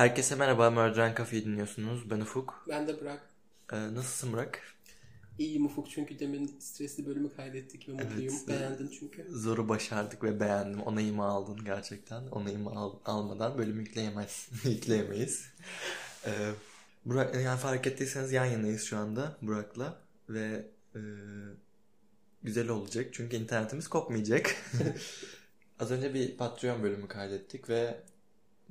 Herkese merhaba, Murder Cafe'yi dinliyorsunuz. Ben Ufuk. Ben de Burak. Ee, nasılsın Burak? İyiyim Ufuk çünkü demin stresli bölümü kaydettik ve mutluyum. Evet. Beğendin çünkü. Zoru başardık ve beğendim. Onayımı aldın gerçekten. Onayımı al- almadan bölüm yükleyemez. yükleyemeyiz. Ee, Burak, yani fark ettiyseniz yan yanayız şu anda Burak'la. Ve e, güzel olacak çünkü internetimiz kopmayacak. Az önce bir Patreon bölümü kaydettik ve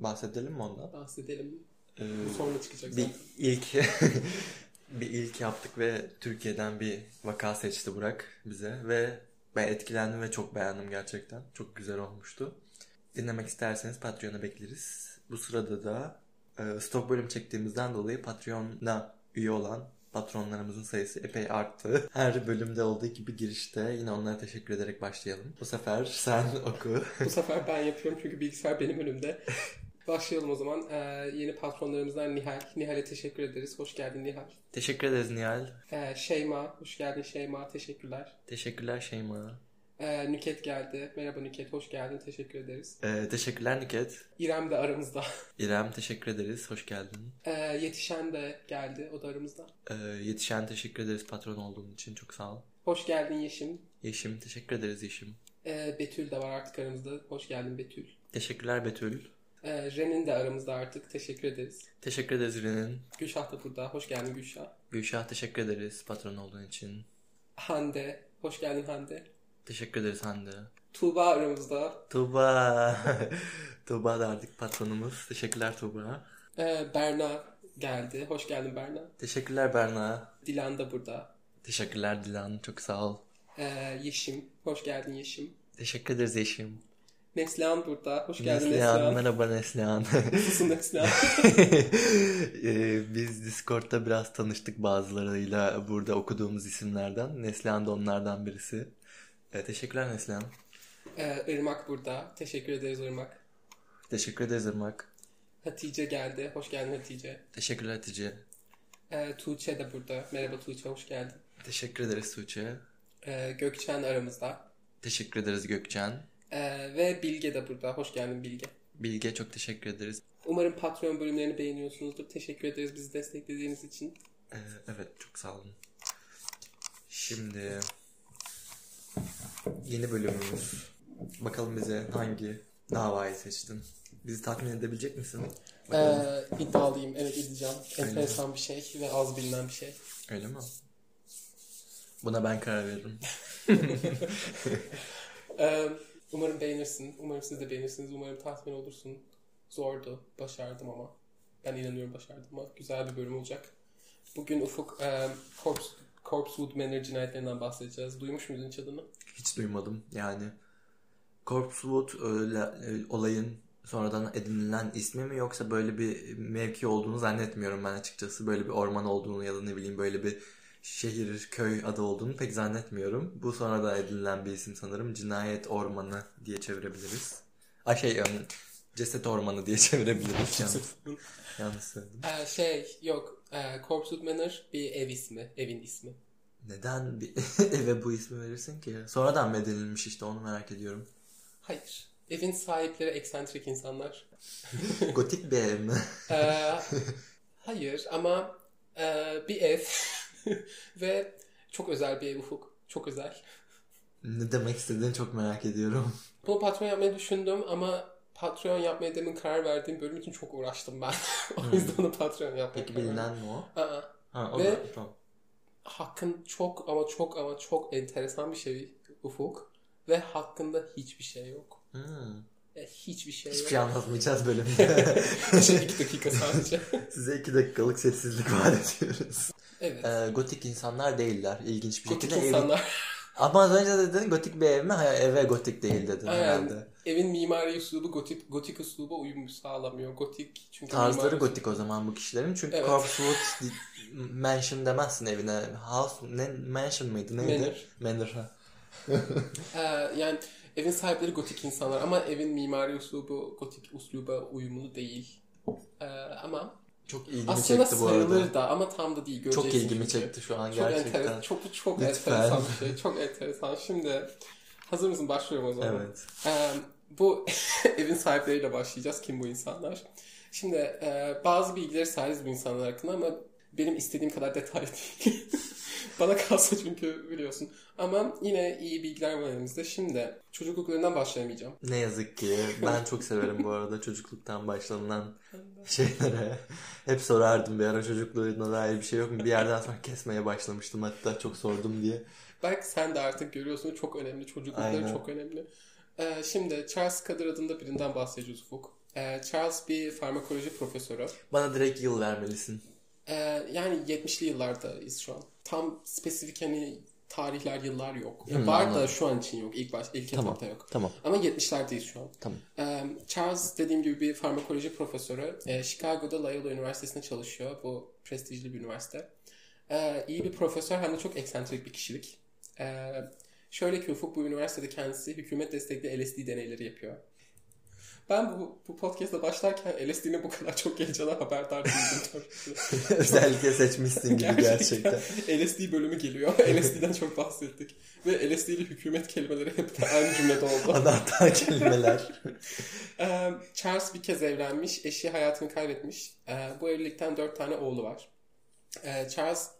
bahsedelim mi ondan? Bahsedelim. Ee, Bu sonra çıkacak bir zaten. ilk bir ilk yaptık ve Türkiye'den bir vaka seçti Burak bize ve ben etkilendim ve çok beğendim gerçekten. Çok güzel olmuştu. Dinlemek isterseniz Patreon'a bekleriz. Bu sırada da e, stok bölüm çektiğimizden dolayı Patreon'a üye olan patronlarımızın sayısı epey arttı. Her bölümde olduğu gibi girişte yine onlara teşekkür ederek başlayalım. Bu sefer sen oku. Bu sefer ben yapıyorum çünkü bilgisayar benim önümde. Başlayalım o zaman. Ee, yeni patronlarımızdan Nihal. Nihal'e teşekkür ederiz. Hoş geldin Nihal. Teşekkür ederiz Nihal. Ee, Şeyma. Hoş geldin Şeyma. Teşekkürler. Teşekkürler Şeyma. Ee, Nüket geldi. Merhaba Nüket. Hoş geldin. Teşekkür ederiz. Ee, teşekkürler Nüket. İrem de aramızda. İrem teşekkür ederiz. Hoş geldin. Ee, yetişen de geldi. O da aramızda. Ee, yetişen teşekkür ederiz patron olduğun için. Çok sağ ol. Hoş geldin Yeşim. Yeşim teşekkür ederiz Yeşim. Ee, Betül de var artık aramızda. Hoş geldin Betül. Teşekkürler Betül. Ee, Ren'in de aramızda artık. Teşekkür ederiz. Teşekkür ederiz Rin'in. Gülşah da burada. Hoş geldin Gülşah. Gülşah teşekkür ederiz patron olduğun için. Hande. Hoş geldin Hande. Teşekkür ederiz Hande. Tuğba aramızda. Tuğba. Tuğba da artık patronumuz. Teşekkürler Tuğba. Ee, Berna geldi. Hoş geldin Berna. Teşekkürler Berna. Dilan da burada. Teşekkürler Dilan. Çok sağ ol. Ee, Yeşim. Hoş geldin Yeşim. Teşekkür ederiz Yeşim. Neslihan burada. Hoş geldin Neslihan. Neslihan. Merhaba Neslihan. Nasılsın Neslihan? Ee, Biz Discord'da biraz tanıştık bazılarıyla burada okuduğumuz isimlerden. Neslihan da onlardan birisi. Ee, teşekkürler Neslihan. ee, Irmak burada. Teşekkür ederiz Irmak. Teşekkür ederiz Irmak. Hatice geldi. Hoş geldin Hatice. Teşekkürler Hatice. Ee, Tuğçe de burada. Merhaba Tuğçe. Hoş geldin. Teşekkür ederiz Tuğçe. Ee, Gökçen aramızda. Teşekkür ederiz Gökçen. Ee, ve Bilge de burada. Hoş geldin Bilge. Bilge çok teşekkür ederiz. Umarım Patreon bölümlerini beğeniyorsunuzdur. Teşekkür ederiz bizi desteklediğiniz için. Ee, evet çok sağ olun. Şimdi yeni bölümümüz. Bakalım bize hangi davayı seçtin? Bizi tatmin edebilecek misin? Bakalım. Ee, iddialıyım. Evet edeceğim. Enteresan bir şey ve az bilinen bir şey. Öyle mi? Buna ben karar veririm. Ee, umarım beğenirsin. Umarım siz de beğenirsiniz. Umarım tatmin olursun. Zordu. Başardım ama. Ben inanıyorum başardım ama güzel bir bölüm olacak. Bugün Ufuk e, Corpse, Corpsewood Manor cinayetlerinden bahsedeceğiz. Duymuş muydun hiç adını? Hiç duymadım yani. Corpsewood öyle, e, olayın sonradan edinilen ismi mi yoksa böyle bir mevki olduğunu zannetmiyorum ben açıkçası. Böyle bir orman olduğunu ya da ne bileyim böyle bir şehir, köy adı olduğunu pek zannetmiyorum. Bu sonradan edinilen bir isim sanırım. Cinayet Ormanı diye çevirebiliriz. Ay şey, em, Ceset Ormanı diye çevirebiliriz. Yanlış, yanlış söyledim. Ee, şey yok. E, Corpsewood Manor bir ev ismi. Evin ismi. Neden bir eve bu ismi verirsin ki? Sonradan mı edinilmiş işte onu merak ediyorum. Hayır. Evin sahipleri eksantrik insanlar. Gotik bir ev mi? Ee, hayır ama e, bir ev ve çok özel bir Ufuk. Çok özel. Ne demek istediğini çok merak ediyorum. Bunu Patreon yapmayı düşündüm ama Patreon yapmaya demin karar verdiğim bölüm için çok uğraştım ben. o yüzden onu Patreon yapmaya Peki bilinen mi o? Aa, Ha, o Ve- da tamam. Hakkın çok ama çok ama çok enteresan bir şey Ufuk. Ve hakkında hiçbir şey yok. Hmm. E, hiçbir şey Hiçbir yok. şey anlatmayacağız bölümde. şey iki dakika sadece. Size iki dakikalık sessizlik vaat ediyoruz. Evet. Ee, gotik insanlar değiller. İlginç bir Gotik şekilde. Ev... insanlar. Ama az önce dedin gotik bir ev mi? Hayır eve gotik değil dedin Aynen. herhalde. Evin mimari üslubu gotik, gotik üsluba uyum sağlamıyor. Gotik çünkü Tarzları mimari gotik o zaman bu kişilerin. Çünkü Evet. Corpsewood Mansion demezsin evine. House ne, Mansion mıydı neydi? Manor. Manor. Ee, yani evin sahipleri gotik insanlar ama evin mimari üslubu gotik üsluba uyumlu değil. Ee, ama Çok ilgimi aslında çekti bu arada. sayılır da ama tam da değil. Çok ilgimi çünkü. çekti şu an Çok gerçekten. enteresan, çok çok Lütfen. enteresan bir şey. Çok enteresan. Şimdi hazır mısın? Başlıyorum o zaman. Evet. Ee, bu evin sahipleriyle başlayacağız. Kim bu insanlar? Şimdi e, bazı bilgileri sahibiz bu insanlar hakkında ama benim istediğim kadar detaylı değil. Bana kalsa çünkü biliyorsun. Ama yine iyi bilgiler var elimizde. Şimdi çocukluklarından başlayamayacağım. Ne yazık ki. Ben çok severim bu arada çocukluktan başlanılan şeylere. Hep sorardım bir ara çocukluğuna dair bir şey yok mu? Bir yerden sonra kesmeye başlamıştım hatta çok sordum diye. Belki sen de artık görüyorsun çok önemli. Çocuklukları Aynen. çok önemli. Ee, şimdi Charles Kadir adında birinden bahsedeceğiz Ufuk. Ee, Charles bir farmakoloji profesörü. Bana direkt yıl vermelisin. Ee, yani 70'li yıllardayız şu an. Tam spesifik hani tarihler, yıllar yok. Ya Hmm, var da anladım. şu an için yok. İlk baş, ilk Tamam. etapta yok. Tamam. Ama 70'lerdeyiz şu an. Tamam. Ee, Charles dediğim gibi bir farmakoloji profesörü. Ee, Chicago'da Loyola Üniversitesi'nde çalışıyor. Bu prestijli bir üniversite. Ee, iyi bir profesör hem de çok eksantrik bir kişilik. Ee, şöyle ki Ufuk bu üniversitede kendisi hükümet destekli LSD deneyleri yapıyor. Ben bu, bu podcast'a başlarken LSD'nin bu kadar çok geleceğine haberdar değildim. Özellikle seçmişsin gibi gerçekten. LSD bölümü geliyor. LSD'den çok bahsettik. Ve LSD ile hükümet kelimeleri hep aynı cümlede oldu. Anahtar kelimeler. Charles bir kez evlenmiş. Eşi hayatını kaybetmiş. Bu evlilikten dört tane oğlu var. Charles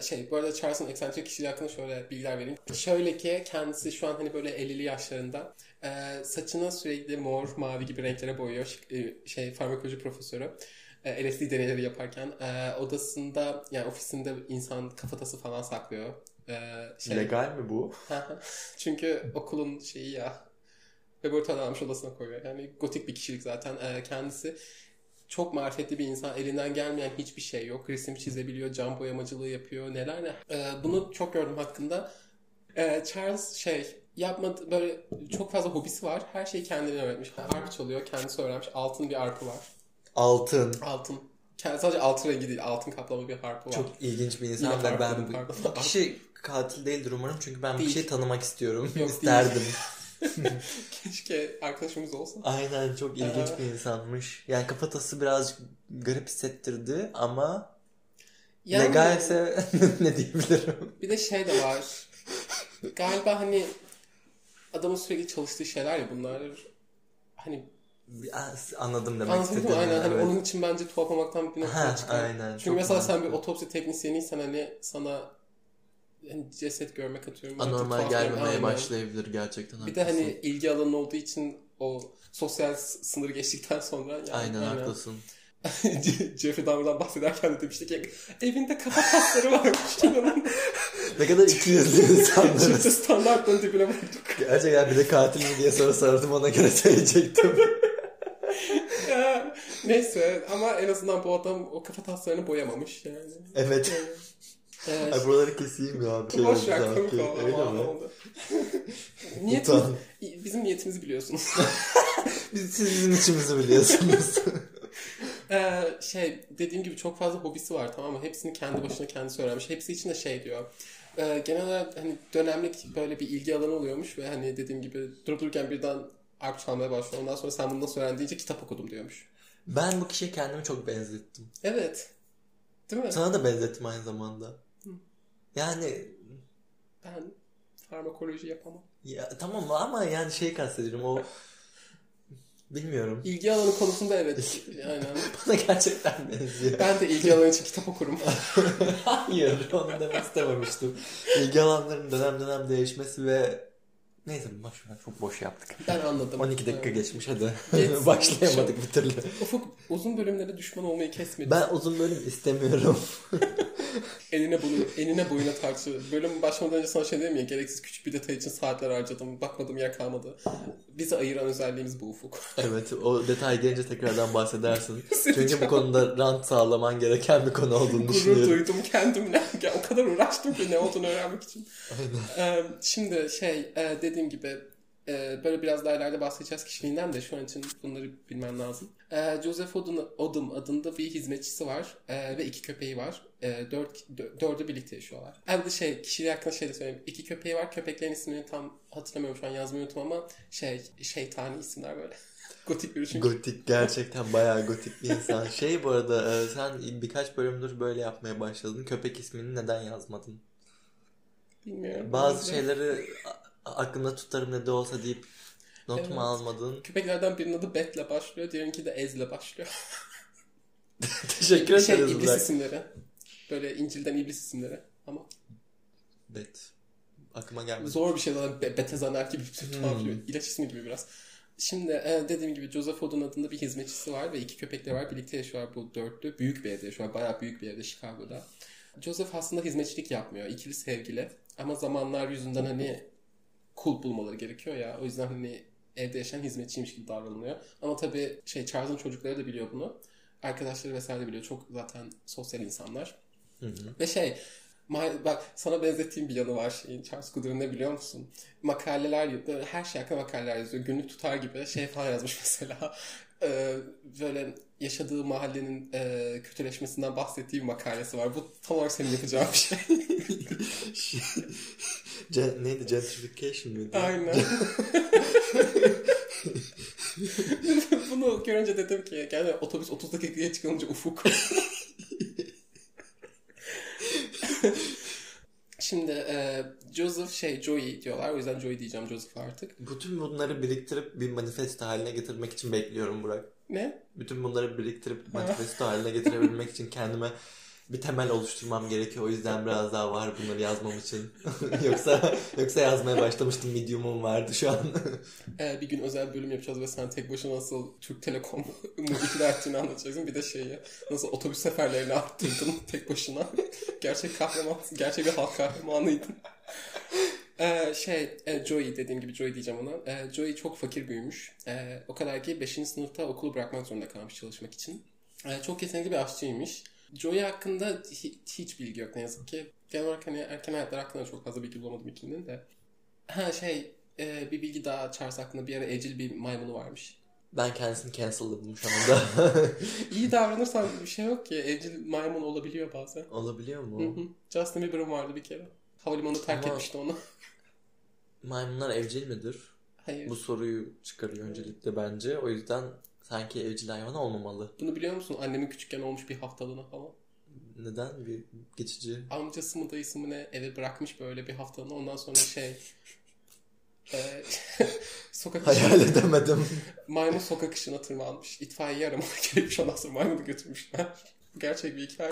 şey bu arada Charles'ın eksantrik kişiliği hakkında şöyle bilgiler vereyim. Şöyle ki kendisi şu an hani böyle 50'li yaşlarında Ee, saçını sürekli mor, mavi gibi renklere boyuyor. E, Şey farmakoloji profesörü. Ee, LSD deneyleri yaparken Ee, odasında yani ofisinde insan kafatası falan saklıyor. Ee, şey, Legal mi bu? Çünkü okulun şeyi ya laboratuvardan almış odasına koyuyor. Yani gotik bir kişilik zaten. Ee, kendisi çok marifetli bir insan. Elinden gelmeyen hiçbir şey yok. Resim çizebiliyor, cam boyamacılığı yapıyor. Neler ne. Ee, bunu çok gördüm hakkında. Ee, Charles şey yapmadı böyle çok fazla hobisi var. Her şeyi kendine öğretmiş. Arp çalıyor, kendisi öğrenmiş. Altın bir arpı var. Altın. Altın. Kendi- Sadece altın rengi değil, altın kaplama bir harpı var. Çok ilginç bir insan Yine ben bu, kişi katil değildir umarım çünkü ben bu Değil. kişiyi tanımak istiyorum. Yok, İsterdim. Keşke arkadaşımız olsa. Aynen çok ilginç Aha. bir insanmış. Yani kafatası birazcık garip hissettirdi ama Yani- legalse ne diyebilirim? Bir de şey de var. Galiba hani adamın sürekli çalıştığı şeyler ya bunlar. Hani Anladım demek anladın mı? istediğini. Aynen. Hani evet. onun için bence tuhaf olmaktan bir çıkar. aynen, Çünkü mesela sen bir mantıklı. otopsi teknisyeniysen hani sana hani ceset görmek atıyorum. Anormal gelmemeye Aynen. başlayabilir gerçekten. Bir de haklısın. hani ilgi alanın olduğu için o sosyal sınırı geçtikten sonra yani Aynen haklısın. Jeffrey Dahmer'dan bahsederken de demiştik ki evinde kafa tasları varmış. Ne kadar ikiyüzlü insanlarız. Çifte standartların dibine vurduk. Gerçekten bir de katil mi diye soru sordum ona göre söyleyecektim. Ya, Neyse ama en azından bu adam o kafa taslarını boyamamış yani. evet. Ee, Ay buraları keseyim ya. Şey boş ver komik oldu Öyle mi? oldu. Niyetimiz, bizim niyetimizi biliyorsunuz. Biz, siz bizim içimizi biliyorsunuz. Ee, şey dediğim gibi çok fazla hobisi var tamam mı? Hepsini kendi başına kendisi öğrenmiş. Hepsi için de şey diyor. Ee, genel olarak hani dönemlik böyle bir ilgi alanı oluyormuş ve hani dediğim gibi durup dururken birden arp çalmaya başlıyor. Ondan sonra sen bunu nasıl öğrendin deyince kitap okudum diyormuş. ben bu kişiye kendimi çok benzettim. Evet. Değil mi? Sana da benzettim aynı zamanda. Yani Ben farmakoloji yapamam. ya, tamam ama yani şey kastediyorum o bilmiyorum. İlgi alanı konusunda evet. Aynen. Bana gerçekten benziyor. Ben de ilgi alanı için kitap okurum. Hayır onu demek istememiştim. İlgi alanlarının dönem dönem değişmesi ve neyse boş ver çok boş yaptık. Ben anladım. 12 dakika Evet. geçmiş hadi. Geç- Başlayamadık bir türlü. Ufuk uzun bölümlere düşman olmayı kesmedi. Ben uzun bölüm istemiyorum. Enine, bunu, enine boyuna tartı. Bölüm başlamadan önce sana şey dedim ya gereksiz küçük bir detay için saatler harcadım. Bakmadım yer kalmadı. Bizi ayıran özelliğimiz bu Ufuk. evet o detay gelince tekrardan bahsedersin. Çünkü bu konuda rant sağlaman gereken bir konu olduğunu Gurur düşünüyorum. duydum kendimle. O kadar uğraştım ki ne olduğunu öğrenmek için. Ee, şimdi şey e, dediğim gibi e, böyle biraz daha ileride bahsedeceğiz kişiliğinden de şu an için bunları bilmem lazım. E, Joseph Odom, adında bir hizmetçisi var e, ve iki köpeği var. E, dört, dö- dördü birlikte yaşıyorlar. De şey kişiliği hakkında şey de söyleyeyim. İki köpeği var. Köpeklerin ismini tam hatırlamıyorum şu an yazmayı unuttum ama şey şeytani isimler böyle. Gotik bir çünkü. Gotik gerçekten bayağı gotik bir insan. Şey bu arada e, sen birkaç bölümdür böyle yapmaya başladın. Köpek ismini neden yazmadın? Bilmiyorum. Bazı şeyleri aklımda tutarım ne de olsa deyip Notumu Evet. almadın. Köpeklerden birinin adı Bet'le başlıyor. Diğerinki de Ez'le başlıyor. Teşekkür şey ederiz iblis Burak. isimleri. Böyle İncil'den iblis isimleri. Ama Bet. Aklıma gelmedi. zor bir şey zaten. Be- Betezaner gibi bir Hmm. tuhaf bir ilaç ismi gibi biraz. Şimdi e, dediğim gibi Joseph Odin adında bir hizmetçisi var ve iki köpekleri var. Birlikte yaşıyorlar bu dörtlü. Büyük bir evde yaşıyorlar. Bayağı büyük bir evde Chicago'da. Joseph aslında hizmetçilik yapmıyor. İkili sevgili. Ama zamanlar yüzünden hani kul bulmaları gerekiyor ya. O yüzden hani evde yaşayan hizmetçiymiş gibi davranılıyor. Ama tabii şey Charles'ın çocukları da biliyor bunu. Arkadaşları vesaire de biliyor. Çok zaten sosyal insanlar. Hı hı. Ve şey bak sana benzettiğim bir yanı var şeyin Charles Goodwin ne biliyor musun? Makaleler böyle her şey hakkında makaleler yazıyor. Günlük tutar gibi şey falan yazmış mesela. Ee, böyle yaşadığı mahallenin e, kötüleşmesinden bahsettiği bir makalesi var. Bu tam olarak senin yapacağın bir şey. Ce- neydi? Gentrification mıydı? Aynen. Bunu görünce dedim ki yani otobüs 30 dakikaya çıkınca ufuk. Şimdi e, Joseph şey Joey diyorlar. O yüzden Joey diyeceğim Joseph artık. Bütün bunları biriktirip bir manifesto haline getirmek için bekliyorum Burak. Ne? Bütün bunları biriktirip manifesto haline getirebilmek için kendime bir temel oluşturmam gerekiyor. O yüzden biraz daha var bunları yazmam için. yoksa yoksa yazmaya başlamıştım. Medium'um vardı şu an. E, bir gün özel bölüm yapacağız ve sen tek başına nasıl Türk Telekom'u ikna ettiğini anlatacaksın. Bir de şeyi nasıl otobüs seferlerini arttırdın tek başına. gerçek kahraman, gerçek bir halk kahramanıydın. Ee, şey, e, Joey dediğim gibi Joey diyeceğim ona. Ee, Joey çok fakir büyümüş. Ee, o kadar ki 5. sınıfta okulu bırakmak zorunda kalmış çalışmak için. Ee, çok yetenekli bir aşçıymış. Joey hakkında hi- hiç bilgi yok ne yazık ki. Genel olarak hani erken hayatlar hakkında çok fazla bilgi bulamadım ikilinin de. Ha şey, e, bir bilgi daha Charles hakkında bir ara evcil bir maymunu varmış. Ben kendisini cancel'ladım şu anda. İyi davranırsan bir şey yok ki. Evcil maymun olabiliyor bazen. Olabiliyor Hı mu? hı. Justin Bieber'ın vardı bir kere. Havalimanı terk Ama- etmişti onu. Maymunlar evcil midir? Hayır. Bu soruyu çıkarıyor öncelikle bence. O yüzden sanki evcil hayvan olmamalı. Bunu biliyor musun? Annemin küçükken olmuş bir haftalığına falan. Neden? Bir geçici. Amcası mı dayısı mı ne eve bırakmış böyle bir haftalığına. Ondan sonra şey... e, sokak Hayal edemedim. maymun sokak işine tırmanmış. İtfaiye aramaya gerekmiş. Ondan sonra maymunu götürmüşler. Gerçek bir hikaye.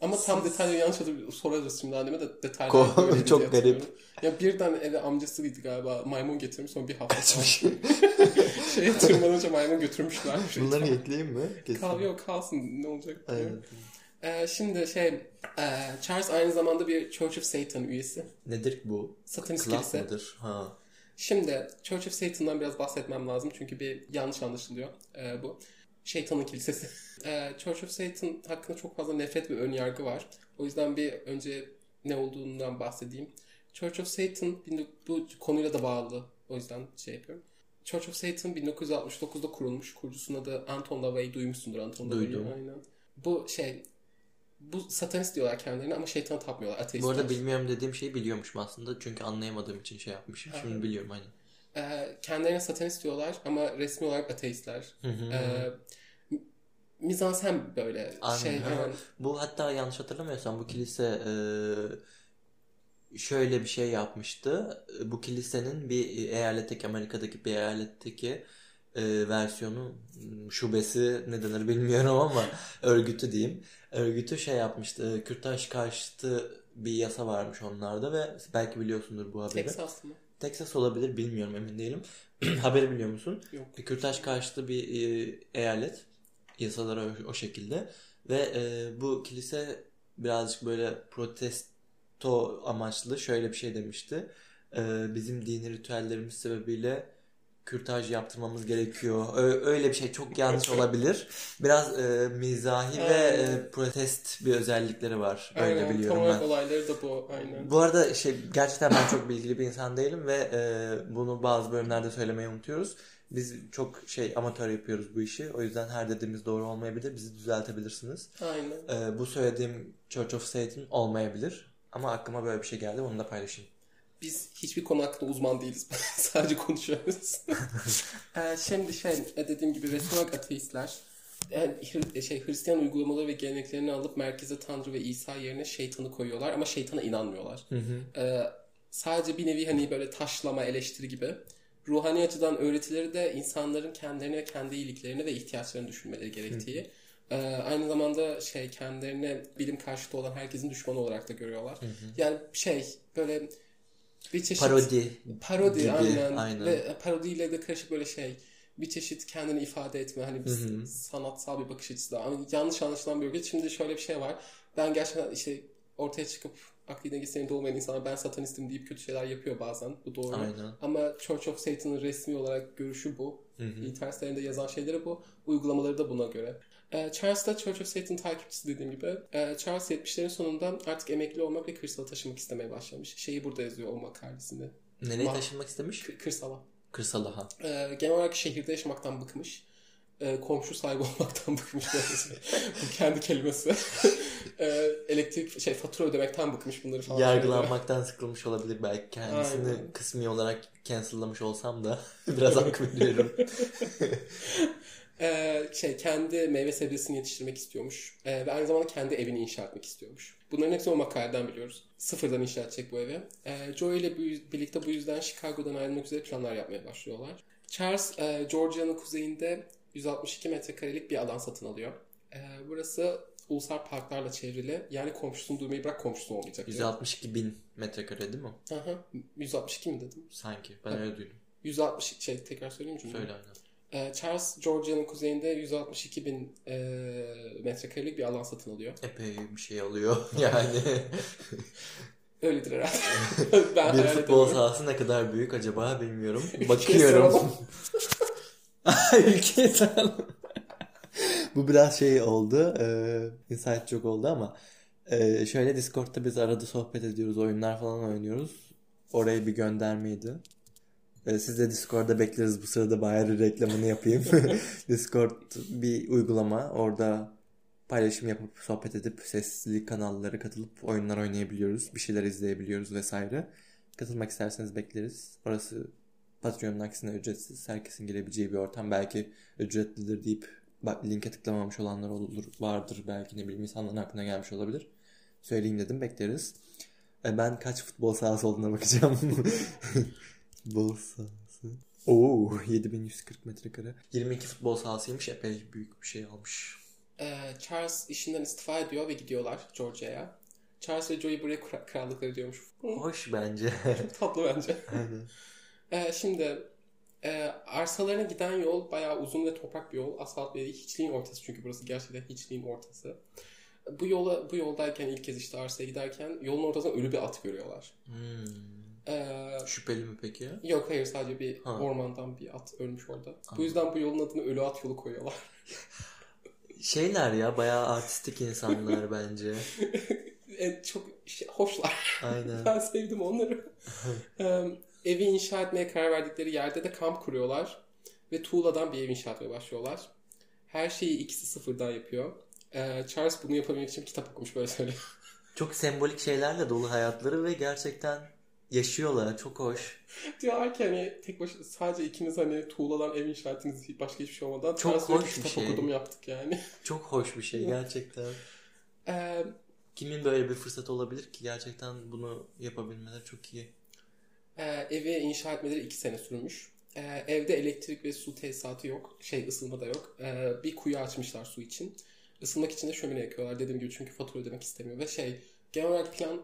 Ama tam detaylı yanlış hatırlıyorum. Sorarız şimdi anneme de detaylı. Ko- öyleydi çok garip. Ya birden eve amcasıydı galiba. Maymun getirmiş sonra bir hafta şey. Şeye tırmanınca maymun götürmüşler. Bunları ekleyeyim mi? Kesin. Kal yok kalsın ne olacak. Evet. Ee, şimdi şey e, Charles aynı zamanda bir Church of Satan üyesi. Nedir bu? Satanist kilise. mıdır? Ha. Şimdi Church of Satan'dan biraz bahsetmem lazım çünkü bir yanlış anlaşılıyor e, bu. Şeytanın kilisesi. E, Church of Satan hakkında çok fazla nefret ve ön yargı var. O yüzden bir önce ne olduğundan bahsedeyim. Church of Satan bu konuyla da bağlı. O yüzden şey yapıyorum. Church of Satan 1969'da kurulmuş. Kurucusunun adı Anton LaVey. Duymuşsundur Anton LaVey'i. Duydum. Aynen. Bu şey bu satanist diyorlar kendilerine ama şeytanı tapmıyorlar. Ateistler. Bu arada bilmiyorum dediğim şeyi biliyormuşum aslında. Çünkü anlayamadığım için şey yapmışım. Şimdi biliyorum aynen. Ee, kendilerine satanist diyorlar ama resmi olarak ateistler. Hı hı. Ee, mizansen böyle Aynen. şey hemen Bu hatta yanlış hatırlamıyorsam bu kilise e, şöyle bir şey yapmıştı. Bu kilisenin bir eyaletteki Amerika'daki bir eyaletteki e, versiyonu şubesi ne denir bilmiyorum ama örgütü diyeyim. Örgütü şey yapmıştı. e, Kürtaj karşıtı bir yasa varmış onlarda ve belki biliyorsundur bu haberi. Texas mı? Texas olabilir bilmiyorum emin değilim. Haberi biliyor musun? Yok. Kürtaj karşıtı bir e, eyalet. Yasaları o, o şekilde. Ve e, bu kilise birazcık böyle protesto amaçlı şöyle bir şey demişti. E, bizim dini ritüellerimiz sebebiyle kürtaj yaptırmamız gerekiyor. Öyle bir şey çok yanlış olabilir. Biraz e, mizahi ve e, protest bir özellikleri var. Öyle Aynen. biliyorum Tam olarak ben. olayları da bu. Aynen. Bu arada şey gerçekten ben çok bilgili bir insan değilim ve e, bunu bazı bölümlerde söylemeyi unutuyoruz. Biz çok şey amatör yapıyoruz bu işi. O yüzden her dediğimiz doğru olmayabilir. Bizi düzeltebilirsiniz. Aynen. E, bu söylediğim Church of Satan olmayabilir. Ama aklıma böyle bir şey geldi. Onu da paylaşayım. Biz hiçbir konu hakkında uzman değiliz. Sadece konuşuyoruz. ee, şimdi şey e, dediğim gibi resmi olarak ateistler yani Hri- şey Hristiyan uygulamaları ve geleneklerini alıp merkeze Tanrı ve İsa yerine şeytanı koyuyorlar ama şeytana inanmıyorlar. Ee, sadece bir nevi hani böyle taşlama eleştiri gibi ruhani açıdan öğretileri de insanların kendilerine ve kendi iyiliklerini ve ihtiyaçlarını düşünmeleri gerektiği. Ee, aynı zamanda şey kendilerine bilim karşıtı olan herkesin düşmanı olarak da görüyorlar. Yani şey böyle bir çeşit Parodi. parodi gibi, aynen. aynen. ve parodiyle de karışık böyle şey bir çeşit kendini ifade etme hani bir sanatsal bir bakış açısı da. Ama yanlış anlaşılan bir ülke. Şimdi şöyle bir şey var. Ben gerçekten işte ortaya çıkıp akli dengesinde olmayan insanlar ben satanistim deyip kötü şeyler yapıyor bazen. Bu doğru. Aynen. Ama Church of Satan'ın resmi olarak görüşü bu. İnternet sitelerinde yazan şeyleri bu. Uygulamaları da buna göre. Ee, Charles da Church of Satan takipçisi dediğim gibi. Ee, Charles 70'lerin sonunda artık emekli olmak ve kırsala taşımak istemeye başlamış. Şeyi burada yazıyor o makalesinde. Nereye Ma- taşınmak istemiş? Kı- Kırsala. Kırsala ha. Ee, genel olarak şehirde yaşamaktan bıkmış. Komşu sahibi olmaktan bıkmış. Bu kendi kelimesi. Elektrik şey fatura ödemekten bıkmış bunları falan. Yargılanmaktan sıkılmış olabilir belki. Kendisini Aynen. kısmi olarak cancellamış olsam da biraz hak veriyorum. Ee, şey kendi meyve sebzesini yetiştirmek istiyormuş. Ee, ve aynı zamanda kendi evini inşa etmek istiyormuş. Bunların hepsini o makaleden biliyoruz. Sıfırdan inşa edecek bu evi. Ee, Joe ile birlikte bu yüzden Chicago'dan ayrılmak üzere planlar yapmaya başlıyorlar. Charles, e, Georgia'nın kuzeyinde 162 metrekarelik bir alan satın alıyor. Ee, burası ulusal parklarla çevrili. Yani komşusunu duymayı bırak komşusu olmayacak. 162 bin metrekare değil mi? Aha, 162 mi dedim? Sanki. Ben öyle duydum. 160 şey tekrar söyleyeyim mi? Söyle aynen. Ee, Charles Georgia'nın kuzeyinde 162 bin e, metrekarelik bir alan satın alıyor. Epey bir şey alıyor yani. Öyledir herhalde. ben bir futbol sahası ne kadar büyük acaba bilmiyorum. Bakıyorum. sıralama. Bu biraz şey oldu. E, insight çok oldu ama e, şöyle Discord'da biz arada sohbet ediyoruz. Oyunlar falan oynuyoruz. Oraya bir göndermeydi. E, siz de Discord'da bekleriz. Bu sırada bari reklamını yapayım. Discord bir uygulama. Orada paylaşım yapıp sohbet edip sesli kanallara katılıp oyunlar oynayabiliyoruz. Bir şeyler izleyebiliyoruz vesaire. Katılmak isterseniz bekleriz. Orası Patreon'un aksine ücretsiz. Herkesin girebileceği bir ortam. Belki ücretlidir deyip bak linke tıklamamış olanlar olur, vardır. Belki ne bileyim insanların aklına gelmiş olabilir. Söyleyeyim dedim bekleriz. E, ben kaç futbol sahası olduğuna bakacağım. futbol sahası. Oo 7140 metrekare. 22 futbol sahasıymış. Epey büyük bir şey almış. Ee, Charles işinden istifa ediyor ve gidiyorlar Georgia'ya. Charles ve Joey buraya kra- krallıkları diyormuş. Hoş bence. Tatlı bence. Aynen. Ee, şimdi e, arsalarına giden yol bayağı uzun ve toprak bir yol. Asfalt ve hiçliğin ortası çünkü burası gerçekten hiçliğin ortası. Bu yola bu yoldayken ilk kez işte arsaya giderken yolun ortasında ölü bir at görüyorlar. Hmm. Ee, Şüpheli mi peki? yok hayır sadece bir Ha. ormandan bir at ölmüş orada. Bu yüzden bu yolun adını ölü at yolu koyuyorlar. Şeyler ya bayağı artistik insanlar bence. E, çok şey- hoşlar. Aynen. Ben sevdim onları. Ee, evi inşa etmeye karar verdikleri yerde de kamp kuruyorlar. Ve tuğladan bir ev inşa etmeye başlıyorlar. Her şeyi ikisi sıfırdan yapıyor. Ee, Charles bunu yapabilmek için kitap okumuş böyle söylüyor. Çok sembolik şeylerle dolu hayatları ve gerçekten yaşıyorlar. Çok hoş. Diyorlar ki hani tek başına sadece ikimiz hani tuğladan ev inşa ettiniz başka hiçbir şey olmadan. Çok ki, hoş bir şey. okudum yaptık yani. Çok hoş bir şey gerçekten. Ee, Kimin böyle bir fırsat olabilir ki gerçekten bunu yapabilmeleri çok iyi. e, evi inşa etmeleri iki sene sürmüş. Ee, evde elektrik ve su tesisatı yok. Şey ısınma da yok. Ee, bir kuyu açmışlar su için. Isınmak için de şömine yakıyorlar dediğim gibi çünkü fatura ödemek istemiyor. Ve şey genel olarak plan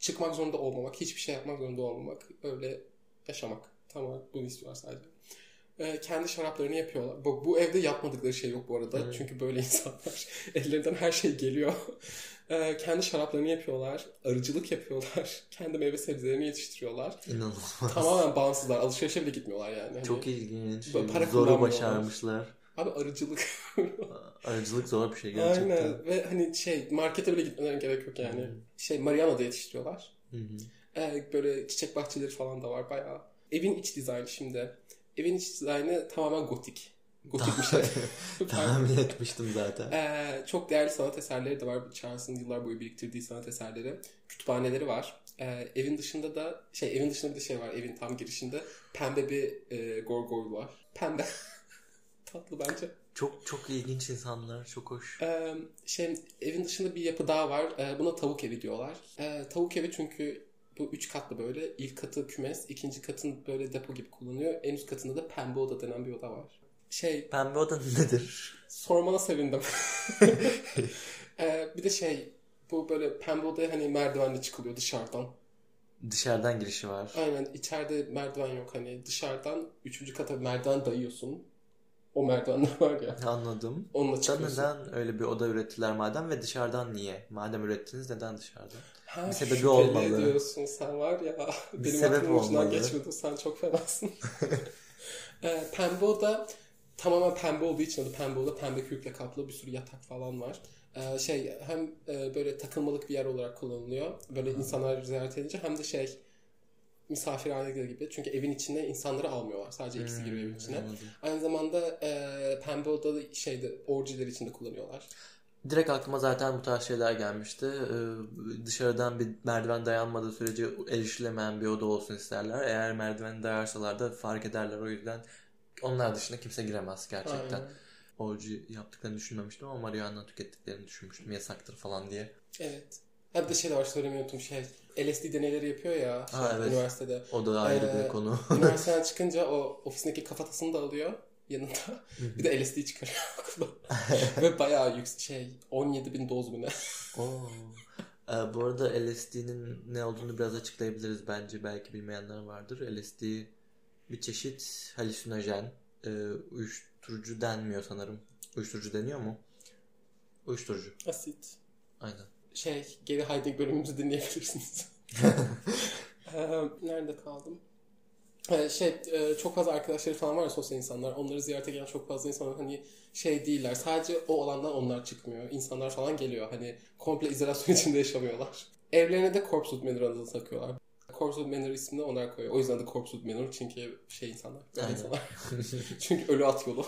çıkmak zorunda olmamak, hiçbir şey yapmak zorunda olmamak, öyle yaşamak. Tamam bunu istiyorlar sadece. Ee, kendi şaraplarını yapıyorlar. Bu, bu evde yapmadıkları şey yok bu arada. Evet. Çünkü böyle insanlar ellerinden her şey geliyor. Ee, kendi şaraplarını yapıyorlar. Arıcılık yapıyorlar. Kendi meyve sebzelerini yetiştiriyorlar. İnanılmaz. Tamamen bağımsızlar. Alışverişe bile gitmiyorlar yani. Hani, Çok ilginç. Para Zoru başarmışlar. Abi arıcılık. Arıcılık zor bir şey gerçekten. Aynen. Ve hani şey markete bile gitmelerine gerek yok yani. Şey Mariana'da yetiştiriyorlar. Hı hı. Ee, böyle çiçek bahçeleri falan da var bayağı. Evin iç dizaynı şimdi. Evin iç dizaynı tamamen gotik. Gotik bir şey. Tahmin etmiştim zaten. Ee, çok değerli sanat eserleri de var. Charles'ın yıllar boyu biriktirdiği sanat eserleri. Kütüphaneleri var. Ee, evin dışında da şey evin dışında bir de şey var. Evin tam girişinde pembe bir e, gorgoy var. Pembe. Tatlı bence. Çok çok ilginç insanlar. Çok hoş. Ee, şey evin dışında bir yapı daha var. Ee, buna tavuk evi diyorlar. Ee, tavuk evi çünkü Bu üç katlı böyle. İlk katı kümes, ikinci katın böyle depo gibi kullanıyor. En üst katında da pembe oda denen bir oda var. Şey, Pembe oda nedir? sormana sevindim. Ee, bir de şey, bu böyle pembe odaya hani merdivenle çıkılıyor dışarıdan. Dışarıdan girişi var. Aynen içeride merdiven yok hani dışarıdan üçüncü kata merdiven dayıyorsun. O merdivenler var ya. Anladım. Onunla Da çıkıyorsun. neden öyle bir oda ürettiler madem ve dışarıdan niye? Madem ürettiniz neden dışarıdan? Ha, Bir sebebi olmalı. diyorsun sen var ya. Bir benim sebep aklımın ucundan olmalı. geçmedi. Sen çok fenasın. ee, pembe oda tamamen pembe olduğu için adı pembe oda. Pembe kürkle kaplı bir sürü yatak falan var. Ee, şey hem e, böyle takılmalık bir yer olarak kullanılıyor. Böyle insanlar ziyaret edince hem de şey misafirhane gibi. Çünkü evin içinde insanları almıyorlar. Sadece ikisi giriyor evin içine. Anladım. Aynı zamanda e, pembe odada şeyde orjiler içinde kullanıyorlar. Direkt aklıma zaten bu tarz şeyler gelmişti. Ee, dışarıdan bir merdiven dayanmadığı sürece erişilemeyen bir oda olsun isterler. Eğer merdiven dayarsalar da fark ederler. O yüzden onlar dışında kimse giremez gerçekten. Aynen. Orji yaptıklarını düşünmemiştim ama marihuana tükettiklerini düşünmüştüm. Yasaktır falan diye. Evet. Ha bir de şey de var söylemeyi unuttum şey. LSD deneyleri yapıyor ya Ha, evet. üniversitede. O da ayrı Ee, bir konu. Üniversiteden çıkınca o ofisindeki kafatasını da alıyor yanında. bir de LSD çıkarıyor okulda. Ve bayağı yüksek şey 17 bin doz mu ne? Oo. Ee, bu arada LSD'nin ne olduğunu biraz açıklayabiliriz bence. Belki bilmeyenler vardır. LSD bir çeşit halüsinojen. Ee, uyuşturucu denmiyor sanırım. Uyuşturucu deniyor mu? Uyuşturucu. Asit. Aynen. Şey geri Heidegger bölümümüzü dinleyebilirsiniz. Nerede kaldım? Şey çok fazla arkadaşları falan var ya sosyal insanlar. Onları ziyarete gelen çok fazla insan var. Hani şey değiller. Sadece o alandan onlar çıkmıyor. İnsanlar falan geliyor. Hani komple izolasyon içinde yaşamıyorlar. Evlerine de Corpse Wood Manor adını takıyorlar. Corpse Wood Manor ismini onlar koyuyor. O yüzden de Corpse Wood Manor çünkü şey insanlar. Aynen. insanlar. çünkü ölü at yolu.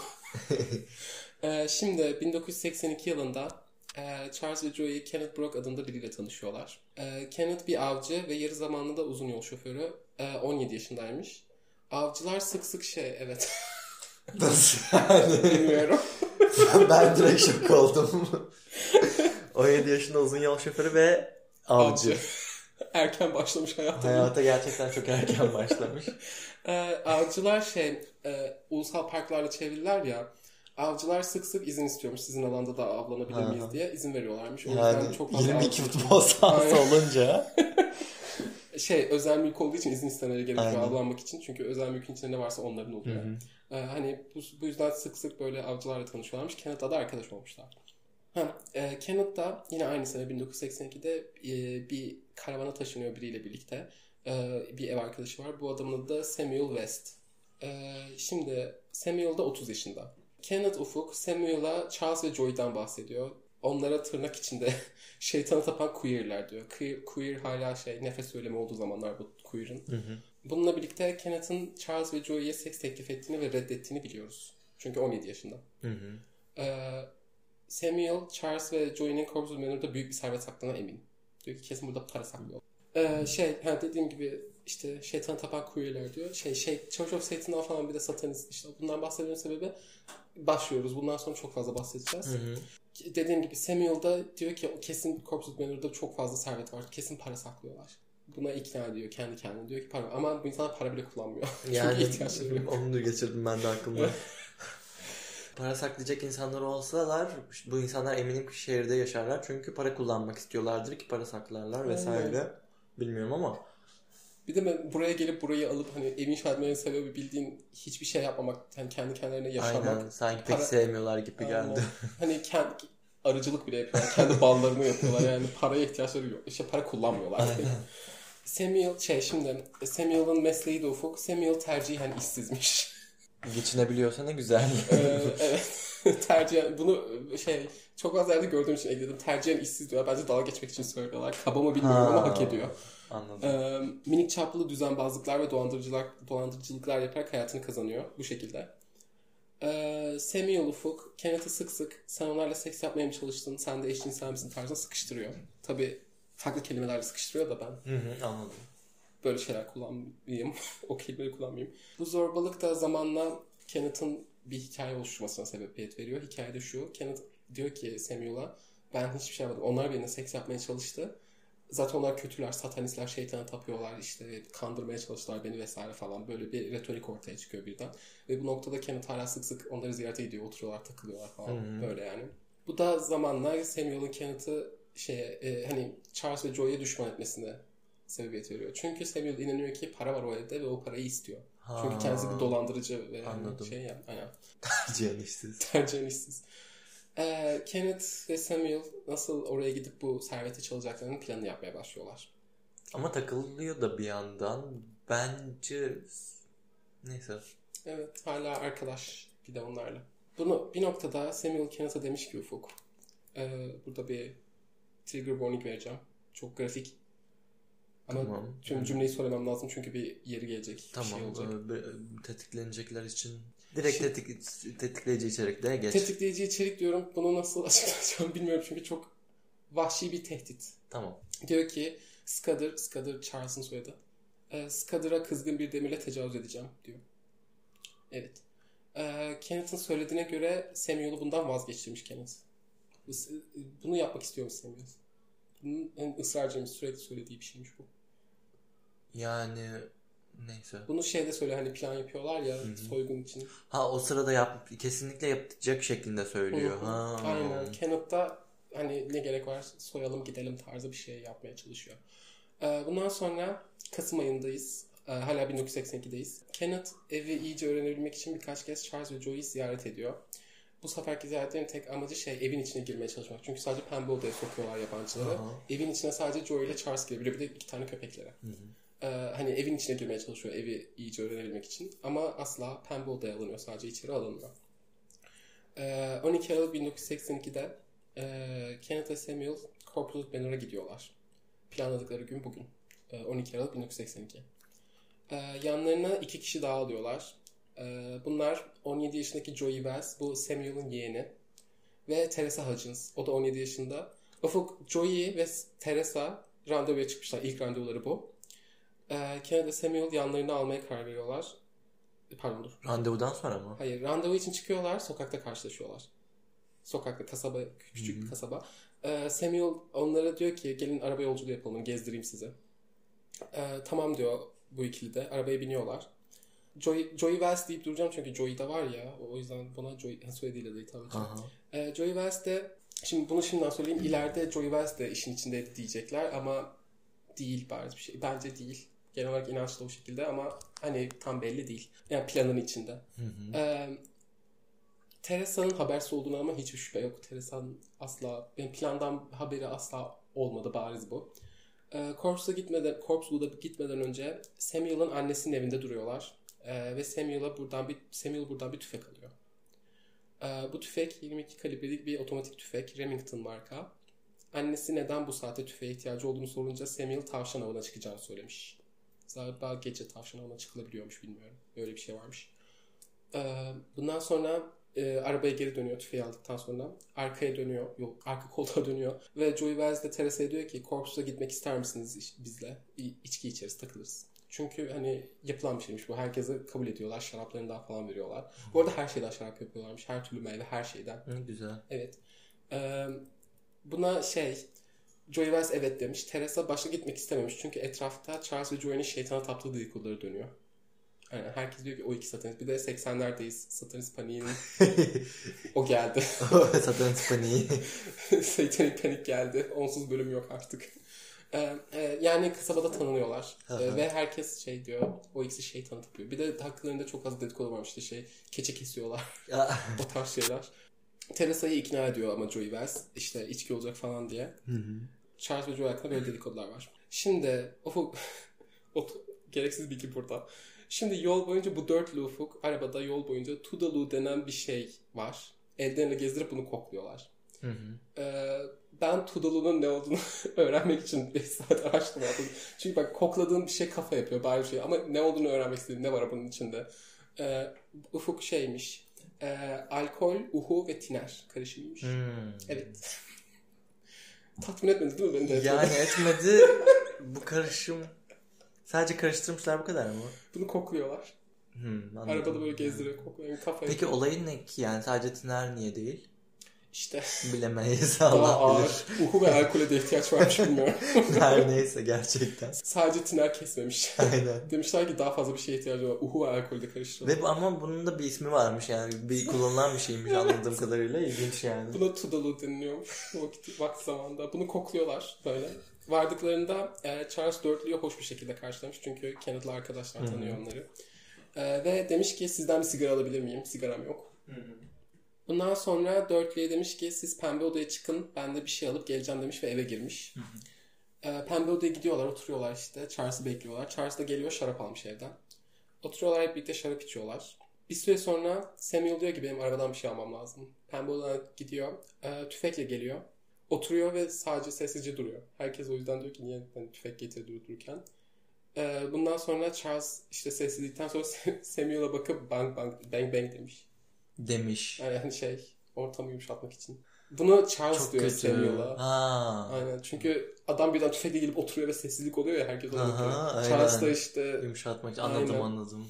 Şimdi 1982 yılında e, Charles ve Joey Kenneth Brock adında biriyle tanışıyorlar. E, Kenneth bir avcı ve yarı zamanlı da uzun yol şoförü. E, 17 yaşındaymış. Avcılar sık sık şey evet Nasıl yani? bilmiyorum. ben direkt şok oldum. 17 yaşında uzun yol şoförü ve avcı. Erken başlamış hayata. Hayata gerçekten çok erken başlamış. E, avcılar şey e, ulusal parklarla çevrililer ya. Avcılar sık sık izin istiyormuş sizin alanda da avlanabilir miyiz diye izin veriyorlarmış. O yüzden Yani çok fazla 22 avcı- futbol sahası olunca. şey özel mülk olduğu için izin istemeleri gerekiyor Aynen. avlanmak için. Çünkü özel mülkün içinde ne varsa onların oluyor. Ee, hani bu, bu yüzden sık sık böyle avcılarla tanışıyorlarmış. Kenneth'la da arkadaş olmuşlar. Ha, e, Kenneth da yine aynı sene 1982'de e, bir karavana taşınıyor biriyle birlikte. E, bir ev arkadaşı var. Bu adamın adı da Samuel West. E, şimdi Samuel da 30 yaşında. Kenneth Ufuk Samuel'a Charles ve Joy'dan bahsediyor. Onlara tırnak içinde şeytana tapan queerler diyor. Queer, queer hala şey nefes söylemi olduğu zamanlar bu queer'ın. Bununla birlikte Kenneth'ın Charles ve Joey'e seks teklif ettiğini ve reddettiğini biliyoruz. Çünkü 17 yaşında. Hı hı. Ee, Samuel, Charles ve Joey'nin Corpse Manor'da büyük bir servet sakladığına emin. Diyor ki kesin burada para saklıyor. Ee, şey, ha dediğim gibi işte şeytan tapan queerler diyor. Şey, şey, Church of Satan'dan falan bir de satanist işte. Bundan bahsediyorum sebebi başlıyoruz. Bundan sonra çok fazla bahsedeceğiz. Hı hı. Dediğim gibi Samuel da diyor ki o kesin Corpse Manor'da çok fazla servet var. Kesin para saklıyorlar. Buna ikna ediyor kendi kendine. Diyor ki para ama bu insanlar para bile kullanmıyor. Yani ihtiyaçları yok. onu da geçirdim ben de aklımda. para saklayacak insanlar olsalar bu insanlar eminim ki şehirde yaşarlar. Çünkü para kullanmak istiyorlardır ki para saklarlar vesaire. Bilmiyorum ama Bir de ben buraya gelip burayı alıp hani ev inşa etmenin sebebi bildiğin hiçbir şey yapmamak. Yani kendi kendilerine yaşamak. aynen sanki pek Para- sevmiyorlar gibi Aynen. geldi. hani kendi arıcılık bile yapıyorlar. Kendi ballarını yapıyorlar. Yani paraya ihtiyaçları yok. İşte para kullanmıyorlar. Samuel şey şimdi Samuel'ın mesleği de ufuk. Samuel tercihen işsizmiş. Geçinebiliyorsa ne güzel. Ee, evet. tercihen bunu şey çok az yerde gördüğüm için ekledim. Tercihen işsiz diyor. Bence dalga geçmek için söylüyorlar. Kaba mı bilmiyorum ama Ha. hak ediyor. Anladım. Ee, minik çaplı düzenbazlıklar ve dolandırıcılar, dolandırıcılıklar yaparak hayatını kazanıyor bu şekilde. Ee, Samuel Ufuk, Kenneth'ı sık sık sen onlarla seks yapmaya mı çalıştın, sen de eşcinsel misin tarzında sıkıştırıyor. Tabi farklı kelimelerle sıkıştırıyor da ben Hı hı, anladım. böyle şeyler kullanmayayım, o kelimeleri kullanmayayım. Bu zorbalık da zamanla Kenneth'ın bir hikaye oluşmasına sebebiyet veriyor. Hikayede şu, Kenneth diyor ki Samuel'a ben hiçbir şey yapmadım. Onlar benimle seks yapmaya çalıştı. Zaten onlar kötüler, satanistler, şeytana tapıyorlar, işte kandırmaya çalıştılar beni vesaire falan. Böyle bir retorik ortaya çıkıyor birden. Ve bu noktada Kenneth hala sık sık onları ziyarete gidiyor, oturuyorlar, takılıyorlar falan. Hı hı. Böyle yani. Bu da zamanla Samuel'ın Kenneth'ı şeye, e, hani Charles ve Joy'e düşman etmesine sebebiyet veriyor. Çünkü Samuel inanıyor ki para var o evde ve o parayı istiyor. Ha. Çünkü kendisi bir dolandırıcı ve hani Anladım. şey ya, aynen. Cihan işsiz. Tercihen işsiz. Ee, Kenneth ve Samuel nasıl oraya gidip bu serveti çalacaklarının planını yapmaya başlıyorlar. Ama takılıyor da bir yandan. Bence neyse. Evet hala arkadaş bir de onlarla. Bunu bir noktada Samuel Kenneth'a demiş ki Ufuk. e, burada bir trigger warning vereceğim. Çok grafik. Ama Tamam. tüm cümleyi söylemem lazım çünkü bir yeri gelecek. Bir Tamam. şey olacak. e, bir- tetiklenecekler için direkt Şimdi- tetik, tetikleyici içerikte geç. Tetikleyici içerik diyorum. Bunu nasıl açıklayacağım bilmiyorum çünkü çok vahşi bir tehdit. Tamam. Diyor ki Scudder, Scudder Charles'ın soyadı. E, Scudder'a kızgın bir demirle tecavüz edeceğim diyor. Evet. E, Kenneth'in söylediğine göre Samuel'u bundan vazgeçirmiş Kenneth. Bunu yapmak istiyormuş Samuel. Bunun en ısrarcıymış sürekli söylediği bir şeymiş bu. Yani neyse. Bunu şeyde söyle hani plan yapıyorlar ya hı. soygun için. Ha o sırada yap kesinlikle yapacak şeklinde söylüyor. Hı hı. Ha. Aynen. Kenneth da hani ne gerek var soyalım gidelim tarzı bir şey yapmaya çalışıyor. Ee, bundan sonra Kasım ayındayız. Ee, hala 1982'deyiz. Kenneth evi iyice öğrenebilmek için birkaç kez Charles ve Joey'i ziyaret ediyor. Bu seferki ziyaretlerin tek amacı şey evin içine girmeye çalışmak. Çünkü sadece pembe odaya sokuyorlar yabancıları. Aha. Evin içine sadece Joey ile Charles girebiliyor. Bir de iki tane köpeklere. Hı hı. Ee, hani evin içine girmeye çalışıyor evi iyice öğrenebilmek için. Ama asla pembe odaya alınıyor. Sadece içeri alınmıyor. Ee, 12 Aralık 1982'de e, Kenneth ve Samuel Corporal Banner'a gidiyorlar. Planladıkları gün bugün. Ee, 12 Aralık 1982. Ee, yanlarına iki kişi daha alıyorlar. Ee, bunlar 17 yaşındaki Joey Wells, bu Samuel'ın yeğeni. Ve Teresa Hudgens, o da 17 yaşında. Ufuk, Joey ve Teresa randevuya çıkmışlar. İlk randevuları bu. Kenneth ve Samuel yanlarına almaya karar veriyorlar. Pardon dur. Randevudan sonra mı? Hayır randevu için çıkıyorlar sokakta karşılaşıyorlar. Sokakta kasaba küçük bir kasaba. Ee, Samuel onlara diyor ki gelin araba yolculuğu yapalım gezdireyim sizi. Ee, tamam diyor bu ikili de arabaya biniyorlar. Joey, Joey Wells deyip duracağım çünkü Joey de var ya o yüzden buna Joey soyadıyla da hitap edeceğim. Ee, Joey Wells de şimdi bunu şimdiden söyleyeyim ileride Joey Wells de işin içindeydi diyecekler ama değil bariz bir şey. Bence değil. Genel olarak inanç da o şekilde ama hani tam belli değil. Yani planın içinde. Hı hı. Ee, Teresa'nın habersiz olduğuna ama hiçbir şüphe yok. Teresa'nın asla, yani plandan haberi asla olmadı bariz bu. Ee, Corpus'a gitmeden, Corpus'a gitmeden önce Samuel'ın annesinin evinde duruyorlar. Ee, ve Samuel'a buradan bir, Samuel buradan bir tüfek alıyor. Ee, bu tüfek 22 kalibrelik bir otomatik tüfek. Remington marka. Annesi neden bu saate tüfeğe ihtiyacı olduğunu sorunca Samuel tavşan avına çıkacağını söylemiş. Zaten gece tavşan avına çıkılabiliyormuş bilmiyorum. Böyle bir şey varmış. Ee, bundan sonra e, arabaya geri dönüyor tüfeği aldıktan sonra. Arkaya dönüyor. Yok arka koltuğa dönüyor. Ve Joey Wells de Teresa'ya diyor ki Corpus'a gitmek ister misiniz bizle? İçki içeriz takılırız. Çünkü hani yapılan bir şeymiş bu. Herkese kabul ediyorlar. Şaraplarından falan veriyorlar. Bu arada her şeyden şarap yapıyorlarmış. Her türlü meyve her şeyden. Hı, güzel. Evet. Ee, buna şey Joey Wells evet demiş. Teresa başta gitmek istememiş. Çünkü etrafta Charles ve Joey'nin şeytana taptığı dedikoduları dönüyor. Yani herkes diyor ki o iki satanist. Bir de 80'lerdeyiz. Satanist paniğinin o geldi. Satan Spani. Satanik panik geldi. Onsuz bölüm yok artık. Ee, e, yani kasabada tanınıyorlar. Ee, ve herkes şey diyor. O ikisi şeytanı tapıyor. Bir de haklarında çok az dedikodu varmış. İşte şey keçe kesiyorlar. O tarz şeyler. Teresa'yı ikna ediyor ama Joey Wells. İşte içki olacak falan diye. Hı hı. Charles ve Joey hakkında böyle dedikodular var. Şimdi Ufuk... gereksiz bilgi burada. Şimdi yol boyunca bu dörtlü Ufuk arabada yol boyunca Tudalu denen bir şey var. Ellerine gezdirip bunu kokluyorlar. Hı hı. Ee, ben Tudalu'nun ne olduğunu öğrenmek için 5 saat araştırmadım. Çünkü bak kokladığın bir şey kafa yapıyor bari bir şey. Ama ne olduğunu öğrenmek istedim. Ne var bunun içinde? Ee, ufuk şeymiş. Ee, alkol, uhu ve tiner karışımıymış. Hmm. Evet. Tatmin etmedi değil mi beni de? Yani etmedi. bu karışım. Sadece karıştırmışlar bu kadar mı? Bunu kokluyorlar. Hmm, anladım. Arabada böyle gezdiriyor kokluyor. Yani kafayı. Peki olayın ne ki? Yani sadece tiner niye değil? İşte Bilemeyiz daha Allah ağır bilir. uhu ve alkole de ihtiyaç varmış bilmiyorum. Her neyse gerçekten. Sadece tiner kesmemiş. Aynen. Demişler ki daha fazla bir şeye ihtiyacı var. Uhu ve alkolü de karıştıralım. Ve bu- ama bunun da bir ismi varmış yani. Bir kullanılan bir şeymiş anladığım kadarıyla. İlginç yani. Buna Tudalu deniliyormuş vakti, vakti zamanında. Bunu kokluyorlar böyle. Vardıklarında e, Charles Dörtlü'yü hoş bir şekilde karşılamış. Çünkü Kenneth'lı arkadaşlar tanıyor onları. E, ve demiş ki sizden bir sigara alabilir miyim? Sigaram yok. Bundan sonra Dörtlü'ye demiş ki siz pembe odaya çıkın. Ben de bir şey alıp geleceğim demiş ve eve girmiş. E, pembe odaya gidiyorlar oturuyorlar işte. Charles'ı bekliyorlar. Charles da geliyor şarap almış evden. Oturuyorlar hep birlikte şarap içiyorlar. Bir süre sonra Samuel diyor ki benim arabadan bir şey almam lazım. Pembe odana gidiyor. e, tüfekle geliyor. Oturuyor ve sadece sessizce duruyor. Herkes o yüzden diyor ki niye hani tüfek getir durup dururken. E, bundan sonra Charles işte sessizlikten sonra Samuel'a bakıp bang bang bang bang demiş. Demiş. Yani şey ortamı yumuşatmak için. Bunu Charles Çok diyor kötü. Samuel'a. Ha. Aynen çünkü adam birden tüfekle gelip oturuyor ve sessizlik oluyor ya herkes ona bakıyor. Charles da işte Yumuşatmak için. Anladım Aynen. anladım.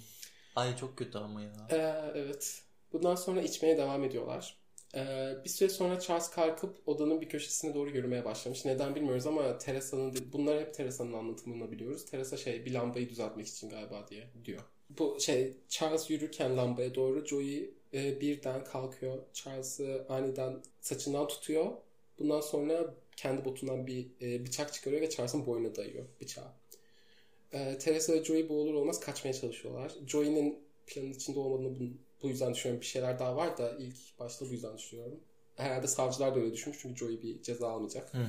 Ay çok kötü ama ya. Ee, evet. Bundan sonra içmeye devam ediyorlar. Ee, bir süre sonra Charles kalkıp odanın bir köşesine doğru yürümeye başlamış. Neden bilmiyoruz ama Teresa'nın bunlar hep Teresa'nın anlatımını biliyoruz. Teresa şey bir lambayı düzeltmek için galiba diye diyor. Bu şey Charles yürürken lambaya doğru Joey e, birden kalkıyor. Charles'ı aniden saçından tutuyor. Bundan sonra kendi botundan bir e, bıçak çıkarıyor ve Charles'ın boynuna dayıyor bıçağı. E, Teresa ve Joey bu olur olmaz kaçmaya çalışıyorlar. Joey'nin planın içinde olmadığını bu, bu yüzden düşünüyorum. Bir şeyler daha var da ilk başta bu yüzden düşünüyorum. Herhalde savcılar da öyle düşünmüş çünkü Joey bir ceza almayacak. Hı hı.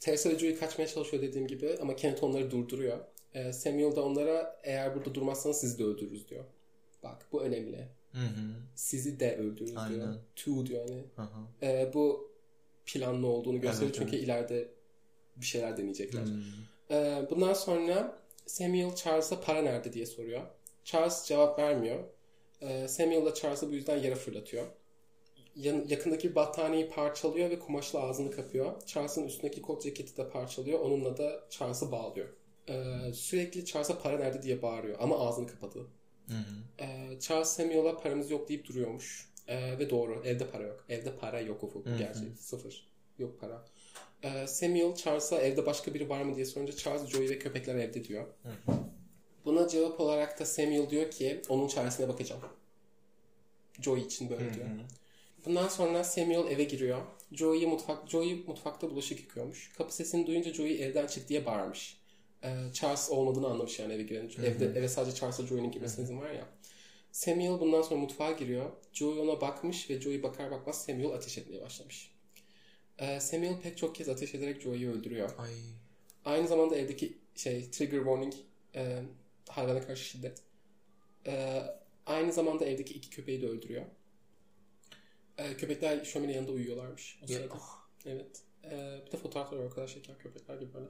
Teresa ve Joey kaçmaya çalışıyor dediğim gibi ama Kenneth onları durduruyor. E, Samuel da onlara eğer burada durmazsanız sizi de öldürürüz diyor. Bak bu önemli. Hı hı. Sizi de öldürürüz diyor. Aynen. To diyor hani. Hı hı. E, bu planlı olduğunu gösteriyor Evet, çünkü evet. ileride bir şeyler deneyecekler. Hmm. Ee, bundan sonra Samuel Charles'a para nerede diye soruyor. Charles cevap vermiyor. Ee, Samuel da Charles'ı bu yüzden yere fırlatıyor. Yan- yakındaki battaniyeyi parçalıyor ve kumaşla ağzını kapıyor. Charles'ın üstündeki kot ceketi de parçalıyor. Onunla da Charles'ı bağlıyor. Ee, sürekli Charles'a para nerede diye bağırıyor ama ağzını kapadı. Hı hı. Ee, Charles Samuel'a paramız yok deyip duruyormuş. Ee, ve doğru. Evde para yok. Evde para yok ufuk. Hı hı. Gerçek. Sıfır. Yok para. Ee, Samuel Charles'a evde başka biri var mı diye sorunca Charles, Joey ve köpekler evde diyor. Buna cevap olarak da Samuel diyor ki onun çaresine bakacağım. Joey için böyle Hı diyor. hı. Bundan sonra Samuel eve giriyor. Joey mutfak Joey mutfakta bulaşık yıkıyormuş. Kapı sesini duyunca Joey evden çık diye bağırmış. Ee, Charles olmadığını anlamış yani eve giren. Evde eve sadece Charles'la Joey'nin girmesine izin var ya. Samuel bundan sonra mutfağa giriyor. Joey ona bakmış ve Joey bakar bakmaz Samuel ateş etmeye başlamış. Ee, Samuel pek çok kez ateş ederek Joey'yi öldürüyor. Ay. Aynı zamanda evdeki şey trigger warning e, hayvana karşı şiddet. E, aynı zamanda evdeki iki köpeği de öldürüyor. E, köpekler şömine yanında uyuyorlarmış o sırada. oh. Evet. E, bir de fotoğraflar var o kadar şeker köpekler gibi böyle.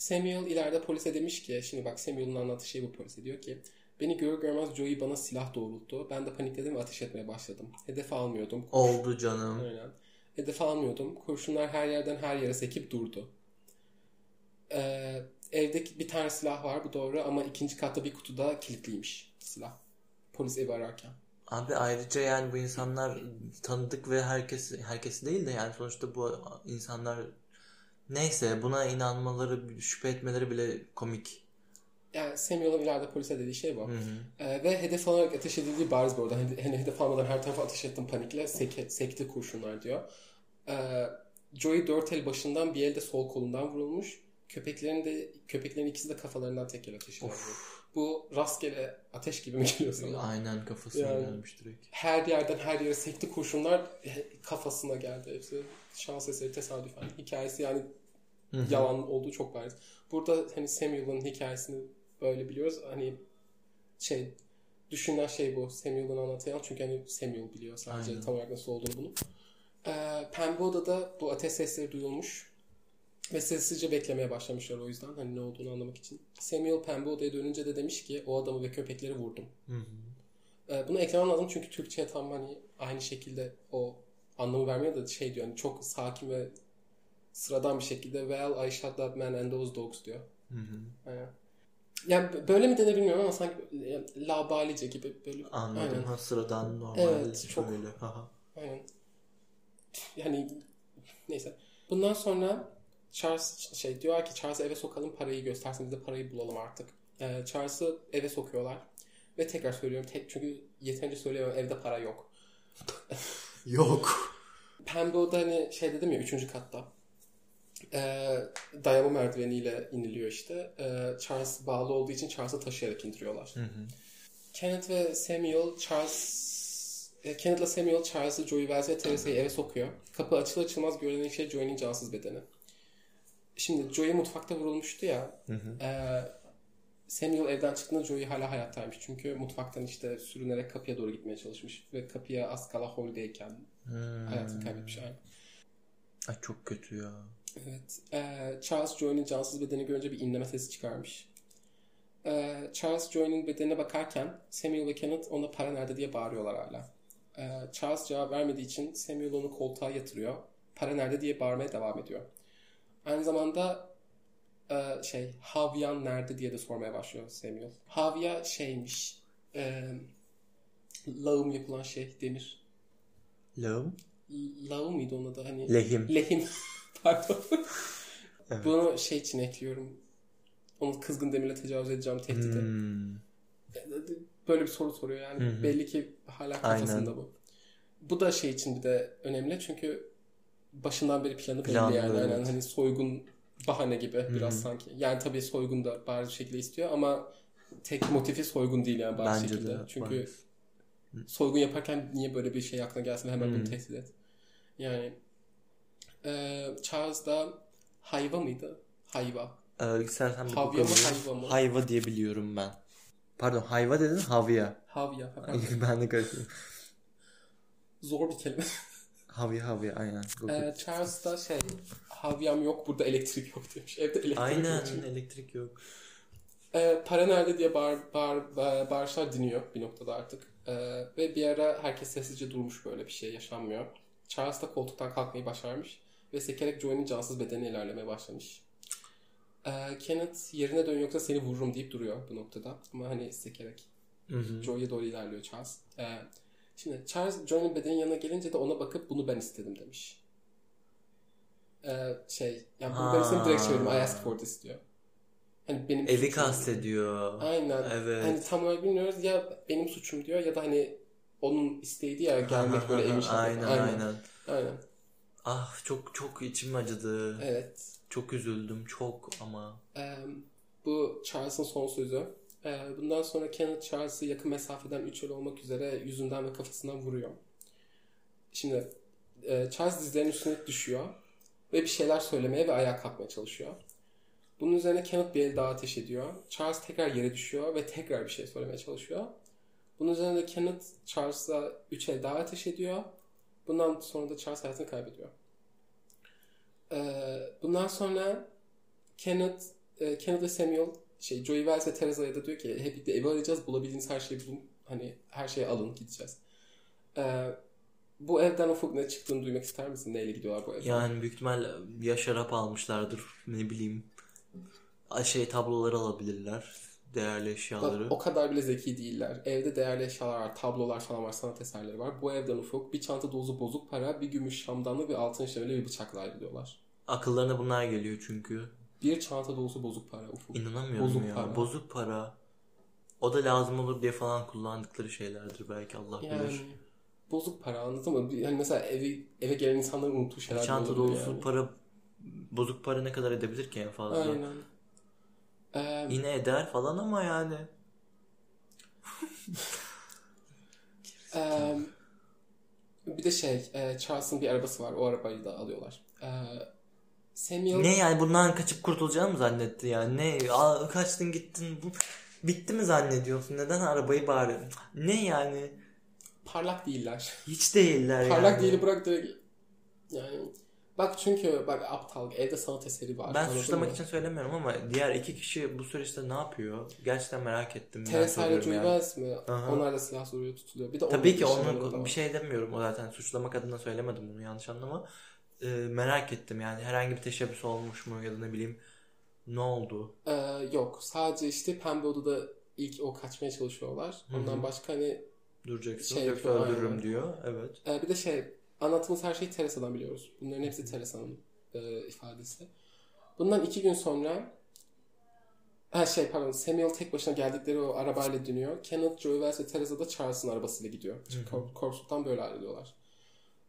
Samuel ileride polise demiş ki şimdi bak Samuel'ın anlattığı şey bu polise diyor ki beni görür görmez Joey bana silah doğrulttu. Ben de panikledim ve ateş etmeye başladım. Hedef almıyordum. Oldu canım. Aynen. Hedef almıyordum. Kurşunlar her yerden her yere sekip durdu. Ee, evdeki bir tane silah var bu doğru ama ikinci katta bir kutuda kilitliymiş silah. Polis evi ararken. Abi ayrıca yani bu insanlar tanıdık ve herkes herkes değil de yani sonuçta bu insanlar neyse buna inanmaları, şüphe etmeleri bile komik. Yani Samuel'ın ileride polise dediği şey bu. Hı hı. Ee, ve hedef alarak ateş edildiği bariz bu arada. Hani, hedef almadan her tarafa ateş ettim panikle. Seke, sekti kurşunlar diyor. Ee, Joey dört el başından bir elde sol kolundan vurulmuş. Köpeklerin de köpeklerin ikisi de kafalarından tek el ateşiyle vurulmuş. Bu rastgele ateş gibi mi geliyor sana? Aynen kafasına Yani. gelmiş direkt. her yerden her yere sekti kurşunlar kafasına geldi hepsi. Şans eseri tesadüfen. Hikayesi yani Hı hı. yalan olduğu çok bariz. Burada hani Samuel'ın hikayesini böyle biliyoruz. Hani şey düşünülen şey bu. Samuel'ın anlatan çünkü hani Samuel biliyor sadece Aynen. tam olarak nasıl olduğunu bunu. Ee, Pembe Oda'da bu ateş sesleri duyulmuş. Ve sessizce beklemeye başlamışlar o yüzden. Hani ne olduğunu anlamak için. Samuel Pembe Oda'ya dönünce de demiş ki o adamı ve köpekleri vurdum. Hı hı. Ee, bunu eklemem lazım çünkü Türkçe tam hani aynı şekilde o anlamı vermiyor da şey diyor hani çok sakin ve sıradan bir şekilde well I shot that man and those dogs diyor. Hı hı. Aynen. Yani böyle mi denir bilmiyorum ama sanki yani labalice gibi böyle. Anladım. Aynen. Ha, sıradan normal Evet, çok- öyle. Haha. Aynen. yani neyse. Bundan sonra Charles şey diyor ki Charles'ı eve sokalım parayı göstersin biz de parayı bulalım artık. Ee, Charles'ı eve sokuyorlar. Ve tekrar söylüyorum tek çünkü yeterince söylüyorum evde para yok. Yok. Pembe oda hani şey dedim ya üçüncü katta. Ee, dayama merdiveniyle iniliyor işte. Ee, Charles bağlı olduğu için Charles'ı taşıyarak indiriyorlar. Hı hı. Kenneth ve Samuel Charles e, Kenneth'la Samuel Charles'ı Joey Wells ve Teresa'yı eve sokuyor. Kapı açılır açılmaz görünen şey Joey'nin cansız bedeni. Şimdi Joey mutfakta vurulmuştu ya. Hı hı. e, Samuel evden çıktığında Joey hala hayattaymış. Çünkü mutfaktan işte sürünerek kapıya doğru gitmeye çalışmış. Ve kapıya az kala holdeyken Hmm. hayatını kaybetmiş yani. Ay çok kötü ya. Evet. Ee, Charles Joy'nin cansız bedeni görünce bir inleme sesi çıkarmış. Ee, Charles Joy'nin bedenine bakarken Samuel ve Kenneth ona para nerede diye bağırıyorlar hala. Ee, Charles cevap vermediği için Samuel onu koltuğa yatırıyor. Para nerede diye bağırmaya devam ediyor. Aynı zamanda e, şey Havyan nerede diye de sormaya başlıyor Samuel. Havya şeymiş e, lağım yapılan şey demir. Lağım? Lağım mıydı onun adı? Hani Lehim. Lehim. Pardon. Evet. Bunu şey için ekliyorum. Onu kızgın demirle tecavüz edeceğim tehdidi. Hmm. Böyle bir soru soruyor yani. Hı hı. Belli ki hala kafasında Aynen. bu. Bu da şey için bir de önemli çünkü başından beri planı belli Planlı, yani. evet. Aynen hani soygun bahane gibi biraz hı. sanki. Yani tabii soygun da bariz bir şekilde istiyor ama tek motifi soygun değil yani bariz Bence şekilde. de. Çünkü bariz. soygun yaparken niye böyle bir şey aklına gelsin hemen bunu Hmm. tehdit et. Yani e, Charles da hayva mıydı? Hayva. Ee, istersen bir Havya mı, bakalım. hayva mı? Hayva diye biliyorum ben. Pardon hayva dedin havya. Havya. ben de karıştırdım. Zor bir kelime. Havya havya aynen. Ee, Charles da şey havyam yok burada elektrik yok demiş. Evde elektrik aynen yok. çünkü. elektrik yok. Ee, para nerede diye bağır, bağır, bağır, bağırışlar diniyor bir noktada artık. Ee, ve bir ara herkes sessizce durmuş böyle bir şey yaşanmıyor. Charles da koltuktan kalkmayı başarmış. Ve sekerek Joey'nin cansız bedeni ilerlemeye başlamış. Ee, Kenneth yerine dön yoksa seni vururum deyip duruyor bu noktada. Ama hani sekerek. Joey'e doğru ilerliyor Charles. Ee, şimdi Charles Joey'nin bedenin yanına gelince de ona bakıp bunu ben istedim demiş. Ee, şey, yani bunu ben istedim direkt çevirdim. I asked for this diyor. Hani benim Evi kastediyor. Aynen. Evet. Hani tam olarak bilmiyoruz ya benim suçum diyor ya da hani onun isteğiydi ya gelmek böyle evin şarkı. aynen, aynen Aynen. Ah çok çok içim acıdı. Evet. Çok üzüldüm çok ama. Ee, bu Charles'ın son sözü. Ee, bundan sonra Kenneth Charles'ı yakın mesafeden 3 yıl olmak üzere yüzünden ve kafasından vuruyor. Şimdi e, Charles dizlerinin üstüne düşüyor ve bir şeyler söylemeye ve ayağa kalkmaya çalışıyor. Bunun üzerine Kenneth bir el daha ateş ediyor. Charles tekrar yere düşüyor ve tekrar bir şey söylemeye çalışıyor. Bunun üzerine de Kenneth Charles'a 3 el daha ateş ediyor. Bundan sonra da Charles hayatını kaybediyor. Ee, bundan sonra Kenneth, e, Kenneth Samuel şey Joey Wells ve Teresa'ya da diyor ki hep birlikte evi arayacağız. Bulabildiğiniz her şeyi bulun. Hani her şeyi alın gideceğiz. Ee, bu evden ufuk ne çıktığını duymak ister misin? Neyle gidiyorlar bu evden? Yani büyük ihtimal ya şarap almışlardır ne bileyim. Şey tabloları alabilirler. Değerli eşyaları. o kadar bile zeki değiller. Evde değerli eşyalar var, tablolar falan var, sanat eserleri var. Bu evden ufuk bir çanta dolusu bozuk para, bir gümüş şamdanlık, bir altın şöyle bir bıçakla ayrılıyorlar. Akıllarına bunlar geliyor çünkü. Bir çanta dolusu bozuk para ufuk. İnanamıyorum Bozuk ya. para. Bozuk para. O da lazım olur diye falan kullandıkları şeylerdir belki Allah Yani bilir. bozuk para anladın mı? Yani mesela evi, eve gelen insanların unuttuğu şeyler Bir çanta dolusu yani. para bozuk para ne kadar edebilir ki en fazla? Aynen. Ee, Yine eder falan ama yani. Ee, bir de şey, e, Charles'ın bir arabası var. O arabayı da alıyorlar. Ee, Samuel Ne yani bundan kaçıp kurtulacağını mı zannetti yani? Ne? Aa, kaçtın gittin. Bu... Bitti mi zannediyorsun? Neden arabayı bari? Ne yani? parlak değiller. Hiç değiller parlak yani. değili bırak direkt. Yani bak çünkü bak aptal evde sanat eseri var. Ben suçlamak mı? için söylemiyorum ama diğer iki kişi bu süreçte ne yapıyor? Gerçekten merak ettim. Teresa ile mi? Aha. Onlar da silah soruyor tutuluyor. Bir de Tabii ki onun bir şey demiyorum. O zaten suçlamak adına söylemedim bunu yanlış anlama. Ee, merak ettim yani herhangi bir teşebbüs olmuş mu ya da ne bileyim ne oldu? Ee, yok sadece işte pembe odada ilk o kaçmaya çalışıyorlar. Ondan başka hani Duracaksın Şey yoksa öldürürüm diyor. Evet. e, bir de şey anlattığımız her şeyi Teresa'dan biliyoruz. Bunların hepsi Teresa'nın e, ifadesi. Bundan iki gün sonra her şey pardon Samuel tek başına geldikleri o arabayla dönüyor. Kenneth, Joey Wells ve Teresa da Charles'ın arabasıyla gidiyor. Corpswood'dan böyle ayrılıyorlar.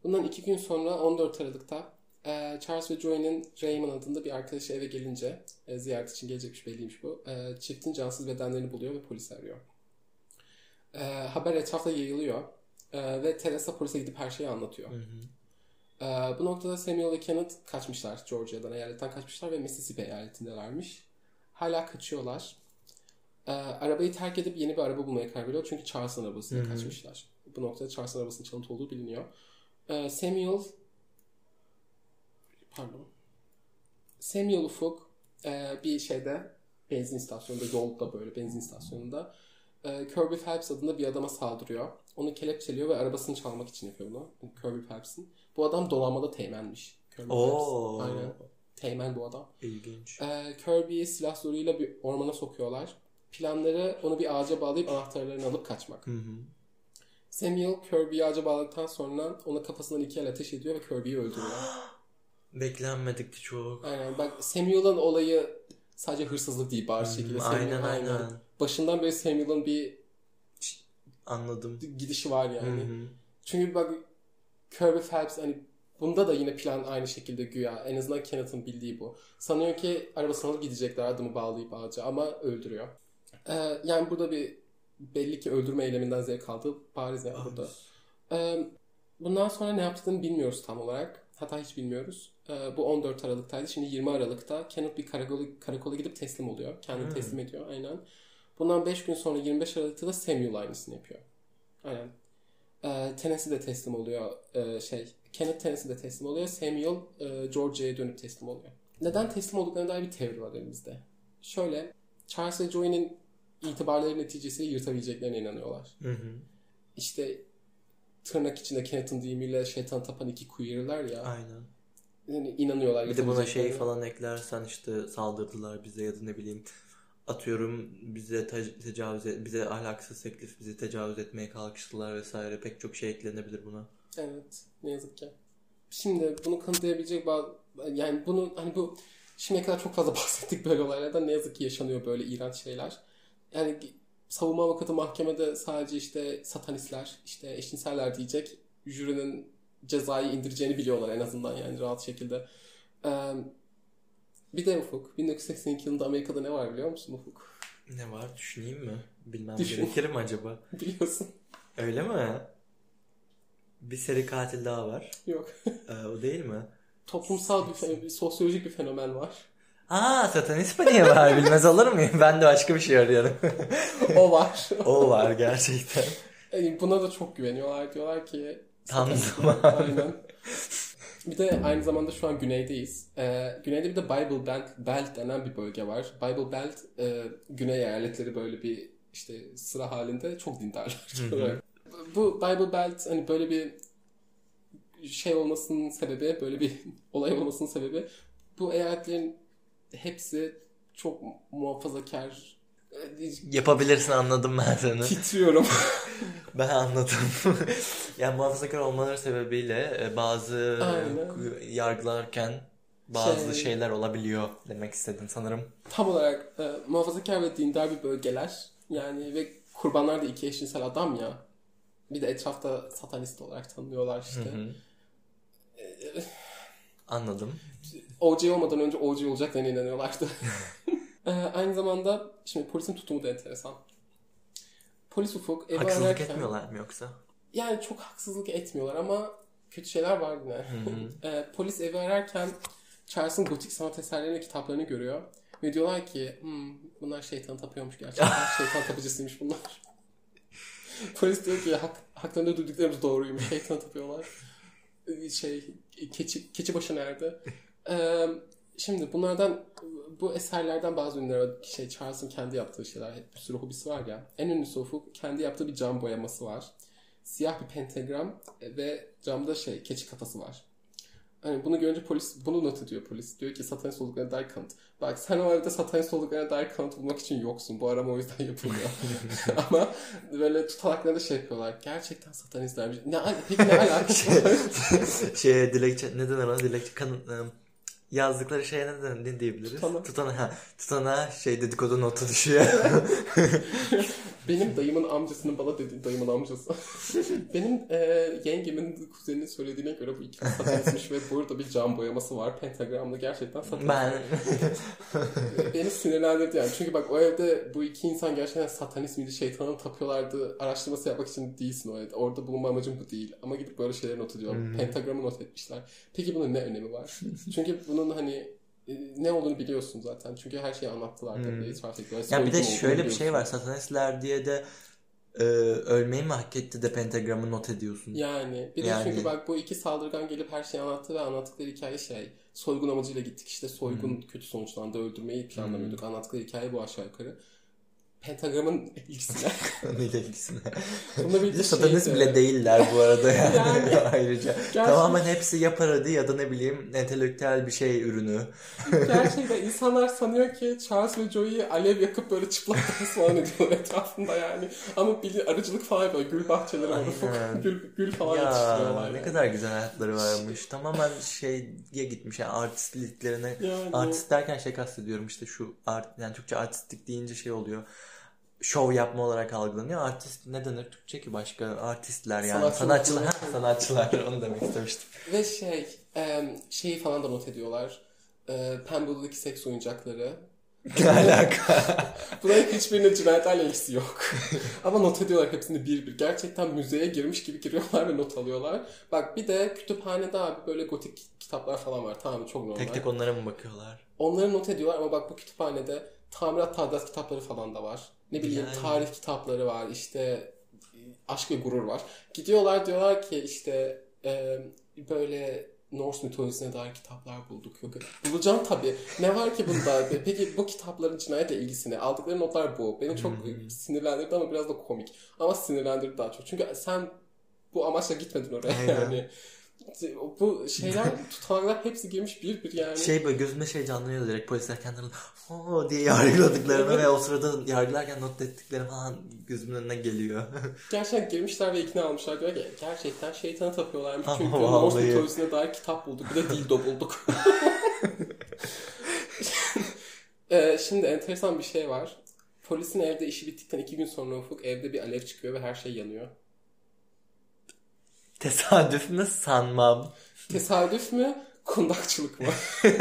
Bundan iki gün sonra 14 Aralık'ta e, Charles ve Joey'nin Raymond adında bir arkadaşı eve gelince e, ziyaret için gelecekmiş belliymiş bu. E, çiftin cansız bedenlerini buluyor ve polis arıyor. E, haber etrafta yayılıyor. E, ve Teresa polise gidip her şeyi anlatıyor. E, bu noktada Samuel ve Kenneth kaçmışlar Georgia'dan, eyaletten kaçmışlar ve Mississippi eyaletindelermiş. Hala kaçıyorlar. E, arabayı terk edip yeni bir araba bulmaya karar veriyor. Çünkü Charles'ın arabasıyla kaçmışlar. Bu noktada Charles'ın arabasının çalıntı olduğu biliniyor. E, Samuel pardon. Samuel Ufuk e, bir şeyde benzin istasyonunda yolda böyle benzin istasyonunda e, Kirby Phelps adında bir adama saldırıyor. Onu kelepçeliyor ve arabasını çalmak için yapıyor bunu. Kirby Phelps'in. Bu adam dolanmada teğmenmiş. Kirby Oo. Phelps. Aynen. Teğmen bu adam. İlginç. E, Kirby'yi silah zoruyla bir ormana sokuyorlar. Planları onu bir ağaca bağlayıp anahtarlarını alıp kaçmak. Hı hı. Samuel Kirby'yi ağaca bağladıktan sonra ona kafasından iki el ateş ediyor ve Kirby'yi öldürüyor. Beklenmedik çok. Aynen bak Samuel'ın olayı sadece hırsızlık değil bariz şekilde. Samuel- Aynen aynen. Başından beri Samuel'ın bir Anladım. gidişi var Hı yani. hı. Çünkü bak Kirby Phelps hani bunda da yine plan aynı şekilde güya. En azından Kenneth'ın bildiği bu. Sanıyor ki arabasını alıp gidecekler adamı bağlayıp ağaca ama öldürüyor. Ee, yani burada bir belli ki öldürme eyleminden zevk aldı. Bariz yani burada. Ee, bundan sonra ne yaptığını bilmiyoruz tam olarak. Hatta hiç bilmiyoruz. Ee, bu 14 Aralık'taydı. Şimdi 20 Aralık'ta Kenneth bir karakola, karakola gidip teslim oluyor. Kendini Hmm. teslim ediyor. Aynen. Bundan 5 gün sonra 25 Aralık'ta da Samuel aynısını yapıyor. Aynen. Ee, Tennessee de teslim oluyor. Ee, şey, Kenneth Tennessee de teslim oluyor. Samuel e, Georgia'ya dönüp teslim oluyor. Neden teslim olduklarına dair bir teori var elimizde. Şöyle, Charles ve Joey'nin itibarları neticesiyle yırtabileceklerine inanıyorlar. Hı hı. İşte tırnak içinde Kenneth'ın deyimiyle şeytan tapan iki queer'lar ya. Aynen. Yani inanıyorlar. Bir de buna şey falan eklersen işte saldırdılar bize ya da ne bileyim atıyorum bize te- tecavüz et, bize ahlaksız teklif bize tecavüz etmeye kalkıştılar vesaire pek çok şey eklenebilir buna. Evet. Ne yazık ki. Şimdi bunu kanıtlayabilecek bazı yani bunu hani bu şimdiye kadar çok fazla bahsettik böyle olaylardan. Ne yazık ki yaşanıyor böyle iğrenç şeyler. Yani savunma avukatı mahkemede sadece işte satanistler, işte eşcinseller diyecek. Jürinin cezayı indireceğini biliyorlar en azından yani rahat şekilde. Ee, bir de Ufuk. 1982 yılında Amerika'da ne var biliyor musun Ufuk? Ne var düşüneyim mi? Bilmem Düşün. gerekir mi acaba? Biliyorsun. Öyle mi? Bir seri katil daha var. Yok. Ee, o değil mi? Toplumsal bir, fen- bir sosyolojik bir fenomen var. Aa satanist mi niye var bilmez olur muyum? Ben de başka bir şey arıyorum. O var. o var gerçekten. Yani buna da çok güveniyorlar. Diyorlar ki Tam satanist- zaman. Aynen. Bir de aynı zamanda şu an güneydeyiz. Ee, güneyde bir de Bible Belt, Belt denen bir bölge var. Bible Belt e, güney eyaletleri böyle bir işte sıra halinde çok dindarlar. Bu Bible Belt hani böyle bir şey olmasının sebebi, böyle bir olay olmasının sebebi bu eyaletlerin hepsi çok muhafazakar Yapabilirsin anladım ben seni. titriyorum. Ben anladım. yani muhafazakar olmaları sebebiyle e, bazı Aynen. yargılarken bazı Şey- şeyler olabiliyor demek istedin sanırım. tam olarak e, muhafazakar ve dindar bir bölgeler. Yani ve kurbanlar da iki eşcinsel adam ya. Bir de etrafta satanist olarak tanınıyorlar işte. Hı hı. Anladım. OJ olmadan önce OJ olacaklarına inanıyorlardı. E, aynı zamanda şimdi polisin tutumu da enteresan. Polis ufuk evi Haksızlık ararken... etmiyorlar mı yoksa? Yani çok haksızlık etmiyorlar ama kötü şeyler var yine. E, polis evi ararken Charles'ın gotik sanat eserlerini ve kitaplarını görüyor. Ve diyorlar ki hmm, bunlar şeytan tapıyormuş gerçekten. şeytan tapıcısıymış bunlar. polis diyor ki Hak, haklarında duyduklarımız doğruymuş. Şeytan tapıyorlar. E, Şey, keçi, keçi başı nerede? E, şimdi bunlardan bu eserlerden bazı ünlüler var. Şey, Charles'ın kendi yaptığı şeyler. Hep bir sürü hobisi var ya. En ünlüsü Ufuk kendi yaptığı bir cam boyaması var. Siyah bir pentagram ve camda şey keçi kafası var. Hani bunu görünce polis bunu not ediyor polis. Diyor ki satanist olduklarına dair kanıt. Bak sen o evde satanist olduklarına dair kanıt bulmak için yoksun. Bu arama o yüzden yapılıyor. Ama böyle tutanaklarında şey yapıyorlar. Gerçekten satanistlermiş. Ne, peki ne alakası var? Şeye dilekçe ne denir ona dilekçe kanın ım, yazdıkları şeye ne, ne diyebiliriz? Tutana. Tutana. Ha, tutana şey dedikodu notu düşüyor. Benim dayımın amcasının bana dediği dayımın amcası. Benim e, yengemin kuzeninin söylediğine göre bu ikisi satanistmiş ve burada bir cam boyaması var. Pentagramda gerçekten satanist. ben Beni sinirlendirdi yani. Çünkü bak o evde bu iki insan gerçekten satanist miydi, şeytana mı tapıyorlardı araştırması yapmak için değilsin o evde. Orada bulunma amacım bu değil. Ama gidip böyle şeyleri not ediyor. Pentagramı not etmişler. Peki bunun ne önemi var? Çünkü bunun hani ne olduğunu biliyorsun zaten. Çünkü her şeyi anlattılar tabii. itiraf ettiler. ya bir de şöyle bir şey var. Satanistler diye de e, ölmeyi mi hak etti de pentagramı not ediyorsun. Yani bir de Yani- çünkü bak bu iki saldırgan gelip her şeyi anlattı ve anlattıkları hikaye şey soygun amacıyla gittik işte soygun kötü sonuçlandı öldürmeyi planlamıyorduk anlattıkları hikaye bu aşağı yukarı. Pentagram'ın ilgisine. Neyle ilgisine. Bununla Bir birlikte satanist şeydi. bile değiller bu arada yani, Yani. ayrıca. Tamamen hepsi ya parodi ya da ne bileyim entelektüel bir şey ürünü. Gerçekten insanlar sanıyor ki Charles ve Joey'i alev yakıp böyle çıplak dans falan ediyorlar etrafında yani. Ama bili arıcılık falan yapıyor. Gül bahçeleri. Aynen. Gül, gül falan Ya yetiştiriyorlar. ne yani. kadar güzel hayatları varmış. Tamamen şeye gitmiş yani artistliklerine. Yani. Artist derken şey kastediyorum işte şu art yani Türkçe artistlik deyince şey oluyor. Şov yapma olarak algılanıyor. Artist ne denir Türkçe ki başka? Artistler yani. Sanatçı Sanatçılar. Ha, sanatçılar. Onu demek istemiştim. Ve şey şeyi falan da not ediyorlar. E, Pembe'deki seks oyuncakları. Ne alaka? Bunların hiçbirinin cinayetlerle ilgisi yok. Ama not ediyorlar hepsini bir bir. Gerçekten müzeye girmiş gibi giriyorlar ve not alıyorlar. Bak bir de kütüphanede abi böyle gotik kitaplar falan var. Tamam çok normal. tek tek onlara mı bakıyorlar? Onları not ediyorlar ama bak bu kütüphanede tamirat tadilat kitapları falan da var. Ne bileyim Yani. tarih kitapları var işte e, aşk ve gurur var. Gidiyorlar diyorlar ki işte e, böyle Norse mitolojisine dair kitaplar bulduk. Yok. Bulacağım tabii. Ne var ki bunda? Peki bu kitapların cinayetle ilgisine aldıkları notlar bu. Beni çok sinirlendirdi ama biraz da komik. Ama sinirlendirdi daha çok. Çünkü sen bu amaçla gitmedin oraya Aynen. yani. Bu şeyler, tutanaklar hepsi girmiş bir bir yani. Şey böyle gözümde şey canlanıyor direkt polisler kendilerini o diye yargıladıklarını ve o sırada yargılarken not ettikleri falan gözümün önüne geliyor. Gerçekten girmişler ve ikna almışlar. Diyor ki gerçekten şeytanı tapıyorlarmış. Çünkü. Norse mitolojisine dair kitap bulduk. Bir de dildo bulduk. Ee, şimdi enteresan bir şey var. Polisin evde işi bittikten iki gün sonra Ufuk evde bir alev çıkıyor ve her şey yanıyor. Tesadüf mü sanmam. Tesadüf mü? Kundakçılık mı?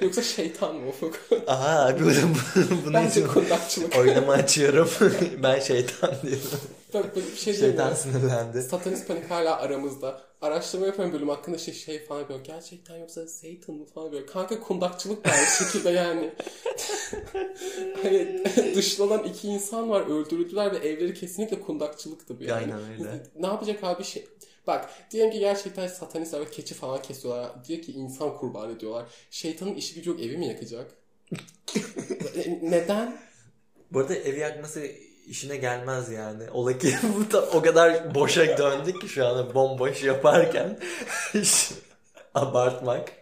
Yoksa şeytan mı Ufuk? Aha bunu, bunu, bunun Bence için kundakçılık. oylama açıyorum. ben şeytan diyorum. Bak bir şey Şeytan sinirlendi. Satanist panik hala aramızda. Araştırma yapıyorum bölüm hakkında şey, şey falan yapıyor. Gerçekten yoksa Satan mı falan diyor. Kanka kundakçılık da aynı şekilde yani. hani dışlanan iki insan var öldürüldüler ve evleri kesinlikle kundakçılıktı bu yani. Aynen öyle. Ne yapacak abi şey? Bak diyelim ki gerçekten satanistler ve keçi falan kesiyorlar. Diyor ki insan kurban ediyorlar. Şeytanın işi gücü yok evi mi yakacak? Neden? Bu arada evi yakması işine gelmez yani. Ola ki bu da o kadar boşa döndük ki şu an bomboş yaparken abartmak.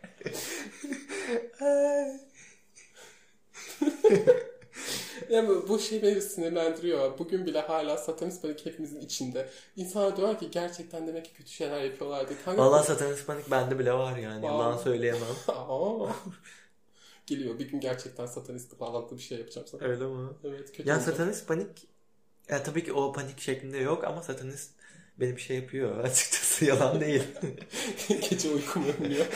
Yani bu- şey beni sinirlendiriyor. Bugün bile hala satanist panik hepimizin içinde. İnsanlar diyorlar ki gerçekten demek ki kötü şeyler yapıyorlardı. Kanka, Vallahi satanist panik bende bile var yani. Yalan Vallahi. söyleyemem. Aa. Geliyor. Bir gün gerçekten satanist bağlantılı bir şey yapacağım sana. Öyle mi? Evet kötü Ya olacak. satanist panik ya tabii ki o panik şeklinde yok ama satanist beni bir şey yapıyor. Açıkçası yalan değil. Gece uykum ölmüyor.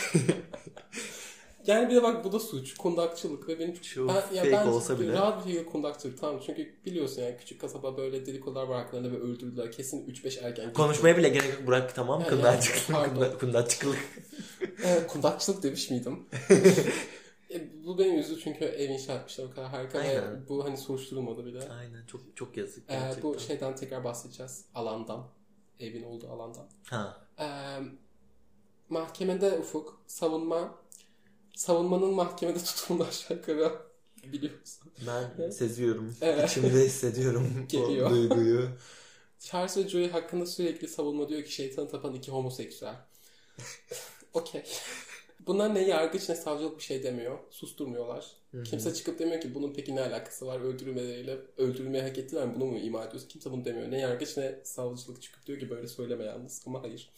Yani bir de bak bu da suç. Kundakçılık ve benim çok... Şu ya fake ben olsa bile. Rahat bir şekilde kundakçılık tamam. Çünkü biliyorsun yani küçük kasaba böyle dedikodular var haklarında ve öldürdüler. Kesin 3-5 ergen. gitti. Konuşmaya bile gerek yok Burak tamam Ya, kundakçılık. ya, pardon. kunda- Kundakçılık. Evet, kundakçılık demiş miydim? E, bu beni üzdü çünkü ev inşa etmişler o kadar harika ve Aynen. bu hani soruşturulmadı bile. Aynen çok çok yazık Ee, bu şeyden tekrar bahsedeceğiz. Alandan. Evin olduğu alandan. Ha. Ee, mahkemede Ufuk savunma savunmanın mahkemede tutumunu aşağı yukarı biliyorsun. Ben seziyorum. Evet. İçimde hissediyorum Geliyor. o duyguyu. Charles ve Joey hakkında sürekli savunma diyor ki şeytanı tapan iki homoseksüel. Okey. Bunlar ne yargıç ne savcılık bir şey demiyor. Susturmuyorlar. Kimse çıkıp demiyor ki bunun peki ne alakası var öldürülmeleriyle öldürülmeyi hak ettiler mi bunu mu ima ediyorsun? Kimse bunu demiyor. Ne yargıç ne savcılık çıkıp diyor ki böyle söyleme yalnız ama hayır.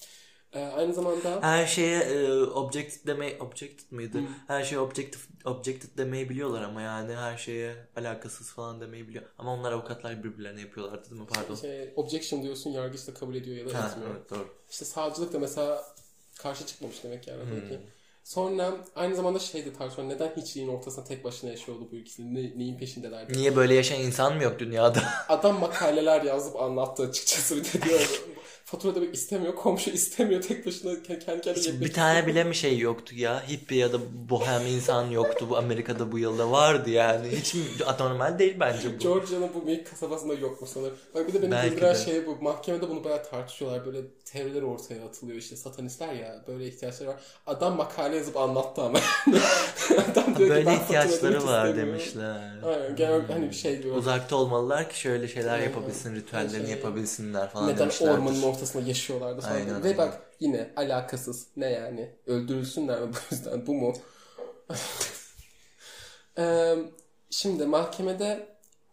Ee, aynı zamanda Her şeye e, objective deme objective mıydı? Her şeye objective objective demeyi biliyorlar ama yani her şeye alakasız falan demeyi biliyor. Ama onlar avukatlar birbirlerine yapıyorlardı değil mi? Pardon. şey, objection diyorsun yargıç da kabul ediyor ya da Ha, etmiyor. evet doğru. İşte savcılık da mesela karşı çıkmamış demek yani. Hmm. Sonra aynı zamanda şey de tartışıyor. Neden hiçliğin ortasında tek başına yaşıyordu bu ikisi? Ne, neyin peşindelerdi? Niye böyle yaşayan insan mı yok dünyada? Adam makaleler yazıp anlattı açıkçası. Bir de diyor fatura demek istemiyor. Komşu istemiyor. Tek başına ke- kendi kendine Hiç bir tane bile mi şey yoktu ya? Hippie ya da bohem insan yoktu bu Amerika'da bu yılda vardı yani. Hiç mi anormal değil bence bu. Georgia'nın bu minik kasabasında yokmuş sanırım. Bak bir de beni güldüren şey bu. Mahkemede bunu bayağı tartışıyorlar. Böyle teoriler ortaya atılıyor. İşte satanistler ya böyle ihtiyaçları var. Adam makale yazıp anlattı ama. Adam diyor ki, Böyle "Ben fatura ihtiyaçları var istemiyorum." demişler. Aynen genel hani bir şey diyor. Uzakta olmalılar ki şöyle şeyler yapabilsin, ritüellerini Şey- yapabilsinler falan Neden demişlerdir. ormanın ortasında yaşıyorlardı falan. Aynen. Ve bak yine alakasız. Ne yani? Öldürülsünler mi bu yüzden? Bu mu? Şimdi mahkemede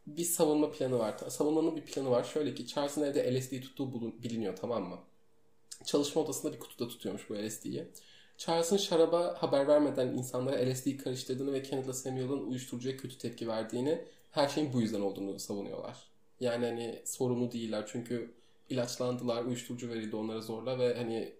bir savunma planı var. Savunmanın bir planı var. Şöyle ki Charles'ın evde LSD tuttuğu biliniyor tamam mı? Çalışma odasında bir kutuda tutuyormuş bu LSD'yi. Charles'ın şaraba haber vermeden insanlara LSD karıştırdığını ve Kenneth'la Samuel'ın uyuşturucuya kötü tepki verdiğini her şeyin bu yüzden olduğunu savunuyorlar. Yani hani sorumlu değiller çünkü ilaçlandılar, uyuşturucu verildi onlara zorla ve hani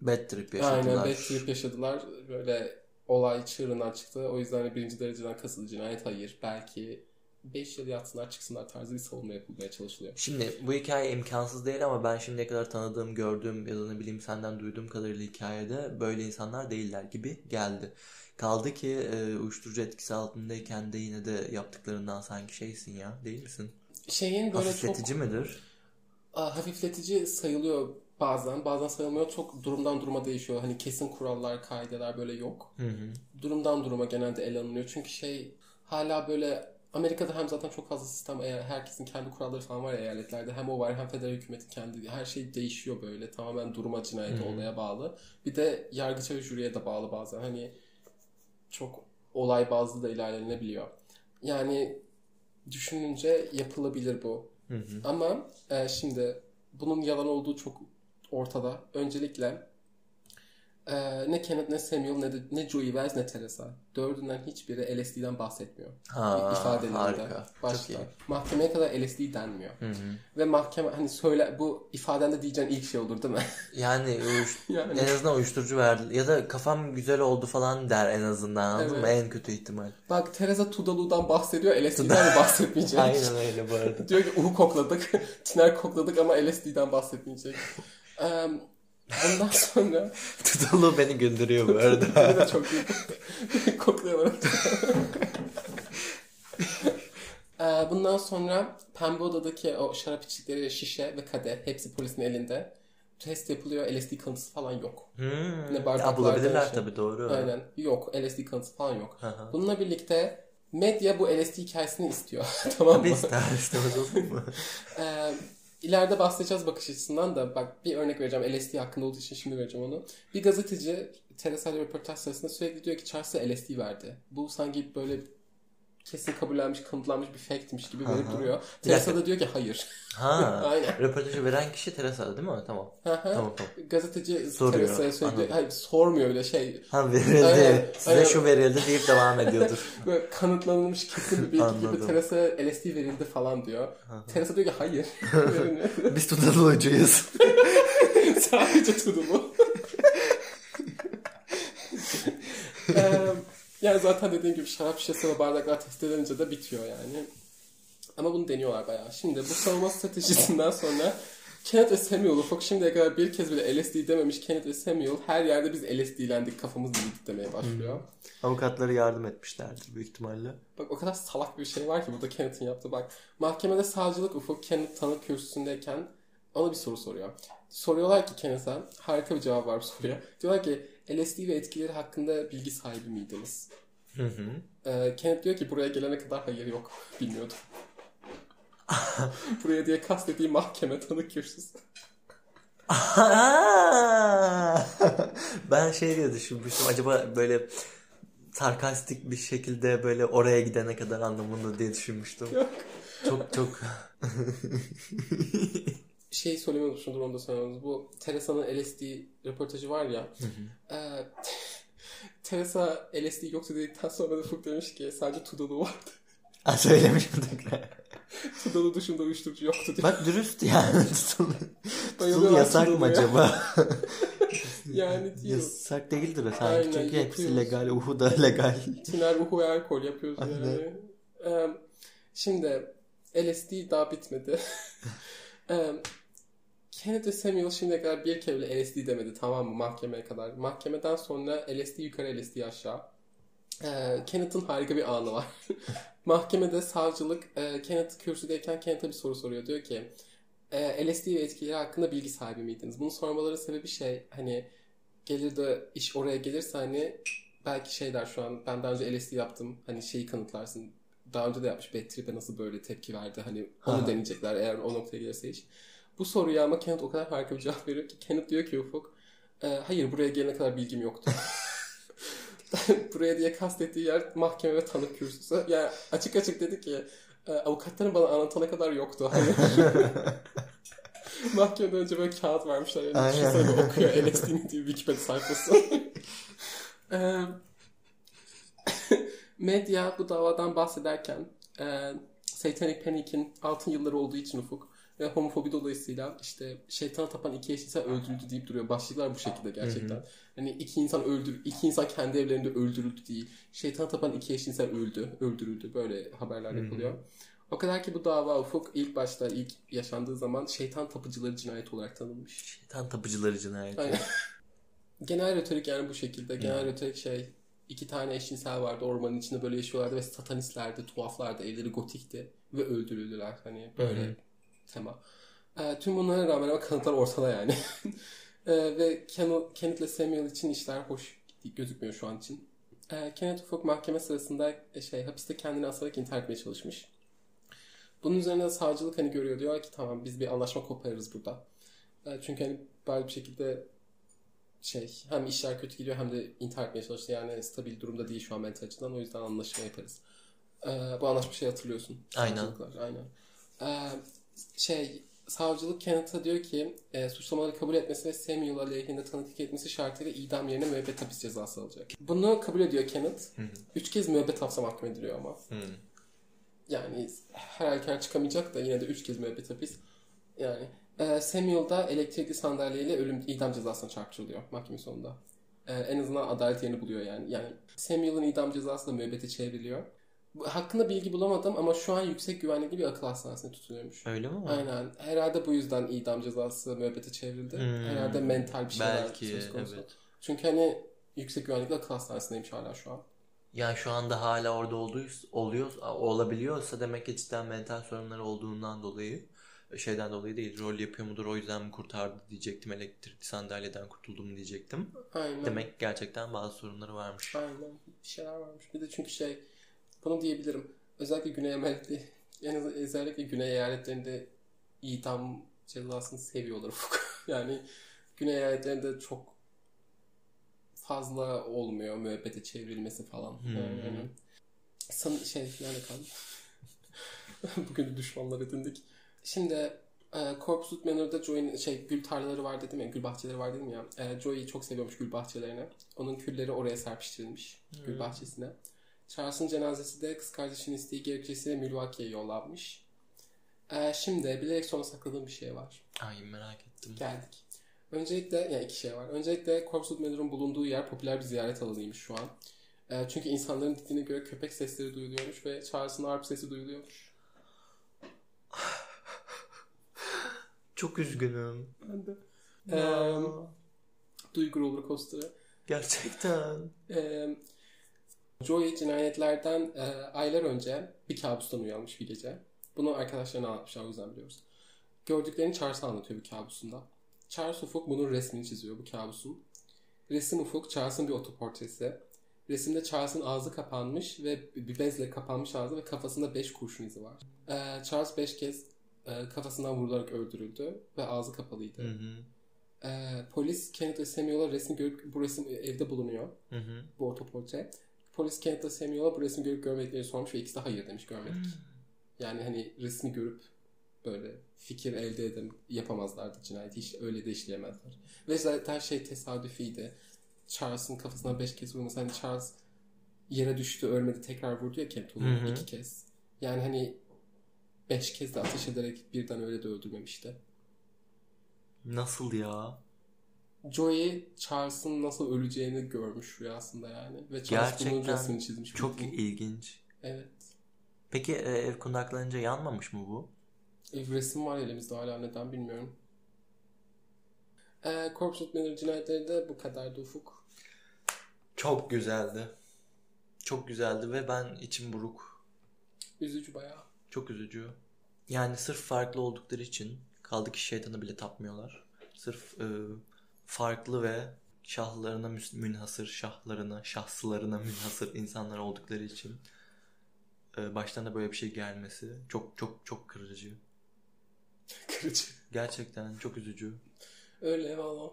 Bad trip yaşadılar. aynen bad trip yaşadılar. Böyle olay çığırından çıktı. O yüzden hani birinci dereceden kasıtlı cinayet hayır. Belki 5 yıl yatsınlar çıksınlar tarzı bir savunma yapılmaya çalışılıyor. Şimdi bu hikaye imkansız değil ama ben şimdiye kadar tanıdığım, gördüğüm ya da ne bileyim senden duyduğum kadarıyla hikayede böyle insanlar değiller gibi geldi. Kaldı ki e, uyuşturucu etkisi altındayken de yine de yaptıklarından sanki şeysin ya değil misin? Şeyin böyle Hafifletici çok midir? Aa, hafifletici sayılıyor bazen. Bazen sayılmıyor. Çok durumdan duruma değişiyor. Hani kesin kurallar, kaideler böyle yok. Hı hı. Durumdan duruma genelde ele alınıyor. Çünkü şey hala böyle Amerika'da hem zaten çok fazla sistem eğer herkesin kendi kuralları falan var ya eyaletlerde hem o var hem federal hükümetin kendi her şey değişiyor böyle tamamen duruma cinayete olaya bağlı. Bir de yargıça ve jüriye de bağlı bazen hani çok olay bazlı da ilerlenebiliyor. Yani düşününce yapılabilir bu. Hı hı. Ama e, şimdi bunun yalan olduğu çok ortada. Öncelikle e, ne Kenneth ne Samuel ne, de, ne Joey Wells ne Teresa. Dördünden hiçbiri LSD'den bahsetmiyor. Ha, ifadelerinde. harika. Başta. Mahkemeye kadar LSD denmiyor. Hı hı. Ve mahkeme hani söyle bu ifadende diyeceğin ilk şey olur değil mi? Yani Yani. en azından uyuşturucu verdi ya da kafam güzel oldu falan der en azından anladın mı? Evet. En kötü ihtimal. Bak Teresa Tudalu'dan bahsediyor. LSD'den de bahsetmeyecek. Aynen öyle bu arada. Diyor ki uhu kokladık. Tiner kokladık ama LSD'den bahsetmeyecek. Eee, ondan sonra Tutulu beni güldürüyor bu arada. Beni de çok iyi. Kokluyorlar. Ee, Bundan sonra Pembe Oda'daki o şarap içtikleri şişe ve kadeh hepsi polisin elinde. Test yapılıyor. LSD kanıtısı falan yok. Hmm. Ne bardaklarda Ya bulabilirler şey. tabii doğru. Aynen. Yok. LSD kanıtısı falan yok. Hı. Bununla birlikte medya bu LSD hikayesini istiyor. tamam mı? Tabii ister istemez olur mu? İleride bahsedeceğiz bakış açısından da bak bir örnek vereceğim LSD hakkında olduğu için şimdi vereceğim onu. Bir gazeteci Teresa ile röportaj sırasında sürekli diyor ki Charles'a LSD verdi. Bu sanki böyle kesin kabullenmiş, kanıtlanmış bir factmiş gibi verip Aha. duruyor. Teresa da diyor ki hayır. Ha. Aynen. Röportajı veren kişi Teresa değil mi? Tamam. Hı hı. Tamam tamam. Gazeteci Soruyor, Teresa'ya anladım. hayır sormuyor bile şey. Ha verildi. Aynen, Size aynen. şu verildi deyip devam ediyordur. Böyle kanıtlanılmış kesin bir bilgi gibi. Teresa'ya LSD verildi falan diyor. Teresa diyor ki hayır. Biz tutuluyucuyuz. Sadece tudumu. Eee, yani zaten dediğim gibi şarap şişesi ve bardaklar test edilince de bitiyor yani. Ama bunu deniyorlar bayağı. Şimdi bu savunma stratejisinden sonra Kenneth ve Samuel ufak şimdiye kadar bir kez bile LSD dememiş Kenneth ve Samuel her yerde biz LSD'lendik kafamız yedik demeye başlıyor. Avukatları yardım etmişlerdir büyük ihtimalle. Bak o kadar salak bir şey var ki burada Kenneth'in yaptığı bak. Mahkemede savcılık Ufuk Kenneth tanık kürsüsündeyken ona bir soru soruyor. Soruyorlar ki Kenneth'e harika bir cevap var bu soruya. Diyorlar ki LSD ve etkileri hakkında bilgi sahibi miydiniz? Hı hı. Ee, Kenneth diyor ki buraya gelene kadar hayır yok bilmiyordum. buraya diye kastettiği mahkeme tanık kürsüsü. ben şey diye düşünmüştüm. Acaba böyle sarkastik bir şekilde böyle oraya gidene kadar anlamında diye düşünmüştüm. Yok. Çok çok Şey söylemeyi unutmuşumdur onu da söylememiz. Bu Teresa'nın LSD röportajı var ya. e, Teresa LSD yoktu dedikten sonra da Fuk demiş ki sadece Tudalu vardı. Ha, söylemiş miydik? Tudalu dışında uyuşturucu yoktu diye. Bak dürüst yani. Tuzlu Bayılıyorum yasak mı acaba? Yani değil. yasak değildir sanki. Aynen, Çünkü hepsi yapıyoruz. legal. Uhu da legal. Tiner ruhu ve alkol yapıyoruz Aynen. yani. Ee, şimdi LSD daha bitmedi. Ee, Kenneth ve Samuel şimdiye kadar bir kere bile LSD demedi tamam mı mahkemeye kadar. Mahkemeden sonra LSD yukarı LSD aşağı. Ee, Kenneth'ın harika bir anı var. Mahkemede savcılık e, Kenneth kürsüdeyken Kenneth'a bir soru soruyor. Diyor ki e, LSD ve etkileri hakkında bilgi sahibi miydiniz? Bunu sormaları sebebi şey hani gelir de iş oraya gelirse hani belki şey der şu an ben daha önce LSD yaptım hani şeyi kanıtlarsın. Daha önce de yapmış Bad Trip'e nasıl böyle tepki verdi hani onu Ha. deneyecekler eğer o noktaya gelirse iş. Bu soruya ama Kenneth o kadar harika bir cevap veriyor ki Kenneth diyor ki Ufuk "E, hayır buraya gelene kadar bilgim yoktu. buraya diye kastettiği yer mahkeme ve tanık kürsüsü. Yani açık açık dedi ki "E, avukatların bana anlatana kadar yoktu. Hani Mahkemeden önce böyle kağıt vermişler. Yani Aynen. okuyor LSD'nin diye Wikipedia sayfası. Eee, medya bu davadan bahsederken e, Satanic Panic'in altın yılları olduğu için ufuk ve homofobi dolayısıyla işte şeytana tapan iki eşcinsel öldürüldü deyip duruyor. Başlıklar bu şekilde gerçekten. Hani iki insan öldür, iki insan kendi evlerinde öldürüldü değil. Şeytana tapan iki eşcinsel öldü, öldürüldü. Böyle haberler yapılıyor. O kadar ki bu dava ufuk ilk başta ilk yaşandığı zaman şeytan tapıcıları cinayet olarak tanınmış. Şeytan tapıcıları cinayeti. Aynen. Genel retorik yani bu şekilde. Genel retorik şey iki tane eşcinsel vardı ormanın içinde böyle yaşıyorlardı ve satanistlerdi, tuhaflardı, evleri gotikti ve öldürüldüler. Hani böyle hı. Tema. Ee, tüm bunlara rağmen ama kanıtlar ortada yani. Ee, ve Ken- Kenneth ile Samuel için işler hoş gözükmüyor şu an için. Ee, Kenneth Ufuk mahkeme sırasında e, şey hapiste kendini asarak intihar etmeye çalışmış. Bunun üzerine de savcılık hani görüyor diyor ki tamam biz bir anlaşma koparırız burada. Ee, çünkü hani bari bir şekilde şey hem işler kötü gidiyor hem de intihar etmeye çalıştı. Yani stabil durumda değil şu an mental açıdan. O yüzden anlaşma yaparız. Ee, bu anlaşma şey hatırlıyorsun. Aynen. Aynen. Ee, şey savcılık Kenneth'a diyor ki e, suçlamaları kabul etmesi ve Samuel aleyhinde tanıklık etmesi şartıyla idam yerine müebbet hapis cezası alacak. Bunu kabul ediyor Kenneth. Hı hı. Üç kez müebbet hapse mahkum ediliyor ama. Hı. Yani her halükarda çıkamayacak da yine de üç kez müebbet hapis. Yani e, Samuel da elektrikli sandalyeyle ölüm idam cezasına çarptırılıyor mahkeme sonunda. E, en azından adalet yerini buluyor yani. Yani Samuel'ın idam cezası da müebbete çevriliyor. Hakkında bilgi bulamadım ama şu an yüksek güvenlikli bir akıl hastanesinde tutuluyormuş. Öyle mi? Aynen. Herhalde bu yüzden idam cezası müebbete çevrildi. Hmm. Herhalde mental bir şeyler Belki söz konusu. evet. Çünkü hani yüksek güvenlikli akıl hastanesindeymiş hala şu an. Yani şu anda hala orada olduğuysa, oluyor, olabiliyorsa demek ki cidden mental sorunları olduğundan dolayı şeyden dolayı değil rol yapıyor mudur o yüzden mi kurtardı diyecektim elektrikli sandalyeden kurtuldum diyecektim. Aynen. Demek ki gerçekten bazı sorunları varmış. Aynen. Bir şeyler varmış. Bir de çünkü şey bunu diyebilirim. Özellikle Güney Amerika'da az özellikle Güney eyaletlerinde idam cezasını seviyorlar yani Güney eyaletlerinde çok fazla olmuyor müebbete çevrilmesi falan. Hmm. Yani, san, şey yani kaldı. Bugün düşmanlar edindik. Şimdi e, Corpus Manor'da Joey'nin şey gül tarlaları var dedim ya, gül bahçeleri var dedim ya. E, Joey çok seviyormuş gül bahçelerini. Onun külleri oraya serpiştirilmiş gül bahçesine. Charles'ın cenazesi de kız kardeşinin isteği gerekçesiyle Milwaukee'ye yollanmış. E, şimdi bilerek sona sakladığım bir şey var. Ay merak ettim. Geldik. Öncelikle yani iki şey var. Öncelikle Corpus Manor'un bulunduğu yer popüler bir ziyaret alanıymış şu an. E, çünkü insanların dediğine göre köpek sesleri duyuluyormuş ve Charles'ın arp sesi duyuluyormuş. Çok üzgünüm. Ben de. Eee, duygu roller coaster'ı. Gerçekten. Eee Joey cinayetlerden e, aylar önce bir kabustan uyanmış bir gece. Bunu arkadaşlarına anlatmışlar o yüzden biliyoruz. Gördüklerini Charles'a anlatıyor bir kabusunda. Charles Ufuk bunun resmini çiziyor bu kabusun. Resim Ufuk Charles'ın bir otoportresi. Resimde Charles'ın ağzı kapanmış ve bir bezle kapanmış ağzı ve kafasında 5 kurşun izi var. Ee, Charles 5 kez e, kafasından vurularak öldürüldü ve ağzı kapalıydı. Hı hı. Ee, polis Kenneth Samuel'a resmi görüp bu resim evde bulunuyor. Hı hı. Bu otoportre. Polis Kenneth Samuel'a bu resmi görüp görmediklerini sormuş ve ikisi de hayır demiş görmedik. Yani hani resmi görüp böyle fikir elde edem yapamazlardı cinayeti. Hiç öyle de işleyemezler. Ve zaten şey tesadüfiydi. Charles'ın kafasına beş kez vurması. Hani Charles yere düştü ölmedi tekrar vurdu ya Kent Hı hı. iki kez. Yani hani beş kez de ateş ederek birden öyle de öldürmemişti. Nasıl ya? Joey Charles'ın nasıl öleceğini görmüş rüyasında yani. Ve Charles bunun Gerçekten resmini çizmiş. Çok bildiğin. ilginç. Evet. Peki e, ev kundaklanınca yanmamış mı bu? E, resim var elimizde hala neden bilmiyorum. E, Corpse Miller cinayetleri de bu kadardı Ufuk. Çok güzeldi. Çok güzeldi ve ben içim buruk. Üzücü bayağı. Çok üzücü. Yani sırf farklı oldukları için kaldı ki şeytanı bile tapmıyorlar. Sırf e, farklı ve şahlarına münhasır, şahlarına, şahslarına münhasır insanlar oldukları için e, başlarına böyle bir şey gelmesi çok çok çok kırıcı. Kırıcı. Gerçekten çok üzücü. Öyle valla.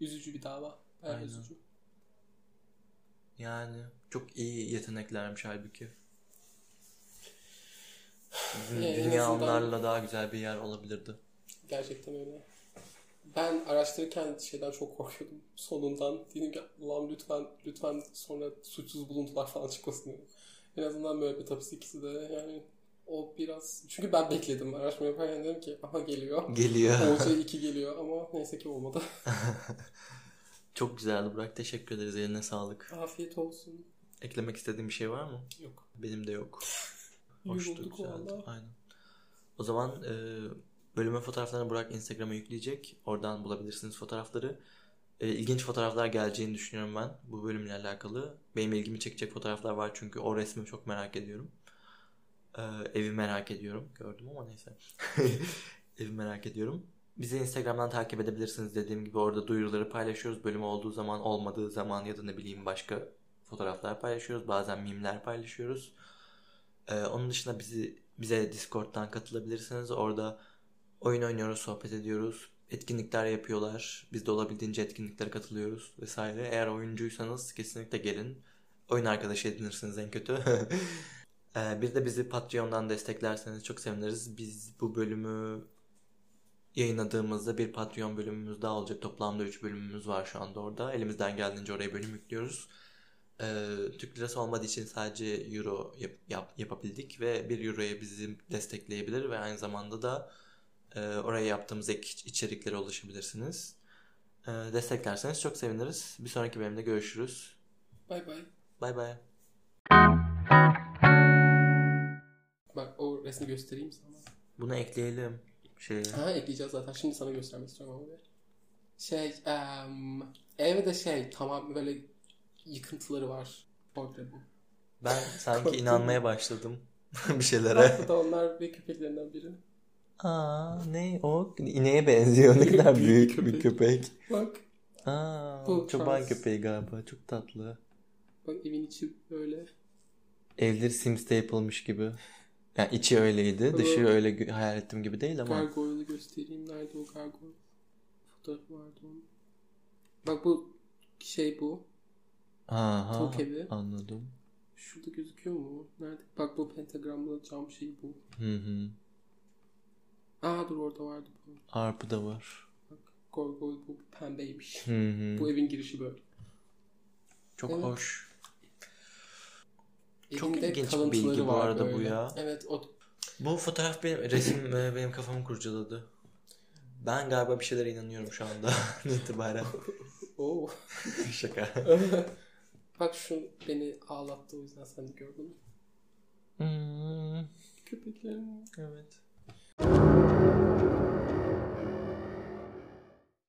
Üzücü bir dava. Bayağı Aynen. üzücü. Yani çok iyi yeteneklermiş halbuki. Dü- Dünya onlarla daha güzel bir yer olabilirdi. Gerçekten öyle. Ben araştırırken şeyden çok korkuyordum. Sonundan dedim ki Allah'ım lütfen lütfen sonra suçsuz buluntular falan çıkmasın diye. En azından böyle bir tapısı ikisi de yani o biraz çünkü ben bekledim araştırma yaparken dedim ki aha geliyor. Geliyor. Olcay 2 geliyor ama neyse ki olmadı. Çok güzeldi Burak. Teşekkür ederiz. Eline sağlık. Afiyet olsun. Eklemek istediğin bir şey var mı? Yok. Benim de yok. Hoştu, güzeldi. Aynen. O zaman e, bölümün fotoğraflarını Burak Instagram'a yükleyecek. Oradan bulabilirsiniz fotoğrafları. E, ilginç fotoğraflar geleceğini düşünüyorum ben bu bölümle alakalı. Benim ilgimi çekecek fotoğraflar var çünkü o resmi çok merak ediyorum. E, evi merak ediyorum. Gördüm ama neyse. evi merak ediyorum. Bizi Instagram'dan takip edebilirsiniz. Dediğim gibi orada duyuruları paylaşıyoruz. Bölüm olduğu zaman, olmadığı zaman ya da ne bileyim başka fotoğraflar paylaşıyoruz. Bazen mimler paylaşıyoruz. Ee, onun dışında bizi bize Discord'dan katılabilirsiniz. Orada oyun oynuyoruz, sohbet ediyoruz. Etkinlikler yapıyorlar. Biz de olabildiğince etkinliklere katılıyoruz vesaire. Eğer oyuncuysanız kesinlikle gelin. Oyun arkadaşı edinirsiniz en kötü. Ee, bir de bizi Patreon'dan desteklerseniz çok seviniriz. Biz bu bölümü yayınladığımızda bir Patreon bölümümüz daha olacak. Toplamda 3 bölümümüz var şu anda orada. Elimizden geldiğince oraya bölüm yüklüyoruz. Ee, Türk lirası olmadığı için sadece euro yap, yap- yapabildik ve 1 euroya bizi destekleyebilir ve aynı zamanda da oraya yaptığımız ek içeriklere ulaşabilirsiniz. Ee, desteklerseniz çok seviniriz. Bir sonraki bölümde görüşürüz. Bay bay. Bay bay. Bak o resmi göstereyim sana. Bunu ekleyelim. Şey, Ha ekleyeceğiz zaten. Şimdi sana göstermek istiyorum ama bir. Şey, em, evde şey tamam böyle yıkıntıları var. Portre bu. ben sanki inanmaya başladım bir şeylere. Aslında onlar ve köpeklerinden biri. Aa ne o? İneğe benziyor. Ne kadar Büyük büyük bir köpek. Bak. Aa, Bu çoban Charles. köpeği galiba. Çok tatlı. Bak evin içi böyle. Evleri Sims'te yapılmış gibi. Yani içi öyleydi. Dışı Evet. öyle hayal ettiğim gibi değil ama. Gargoyle'ı göstereyim. Nerede o gargoyle? Fotoğrafı vardı onun. Bak bu şey bu. Aha, Tavuk evi. anladım. Şurada gözüküyor mu? Nerede? Bak bu pentagramlı cam şey bu. Hı hı. Aa dur orada vardı bu. Arpı da var. Bak gargoyle bu pembeymiş. Hı hı. Bu evin girişi böyle. Çok Evet. hoş. Çok Evinde ilginç bir bilgi bu arada bu böyle. ya. Evet o Bu fotoğraf benim resim e, benim kafamı kurcaladı. Ben galiba bir şeylere inanıyorum şu anda itibaren. Oo. Şaka. Bak şu beni ağlattı o yüzden sen de gördün mü? Hmm, Köpeklerim. evet.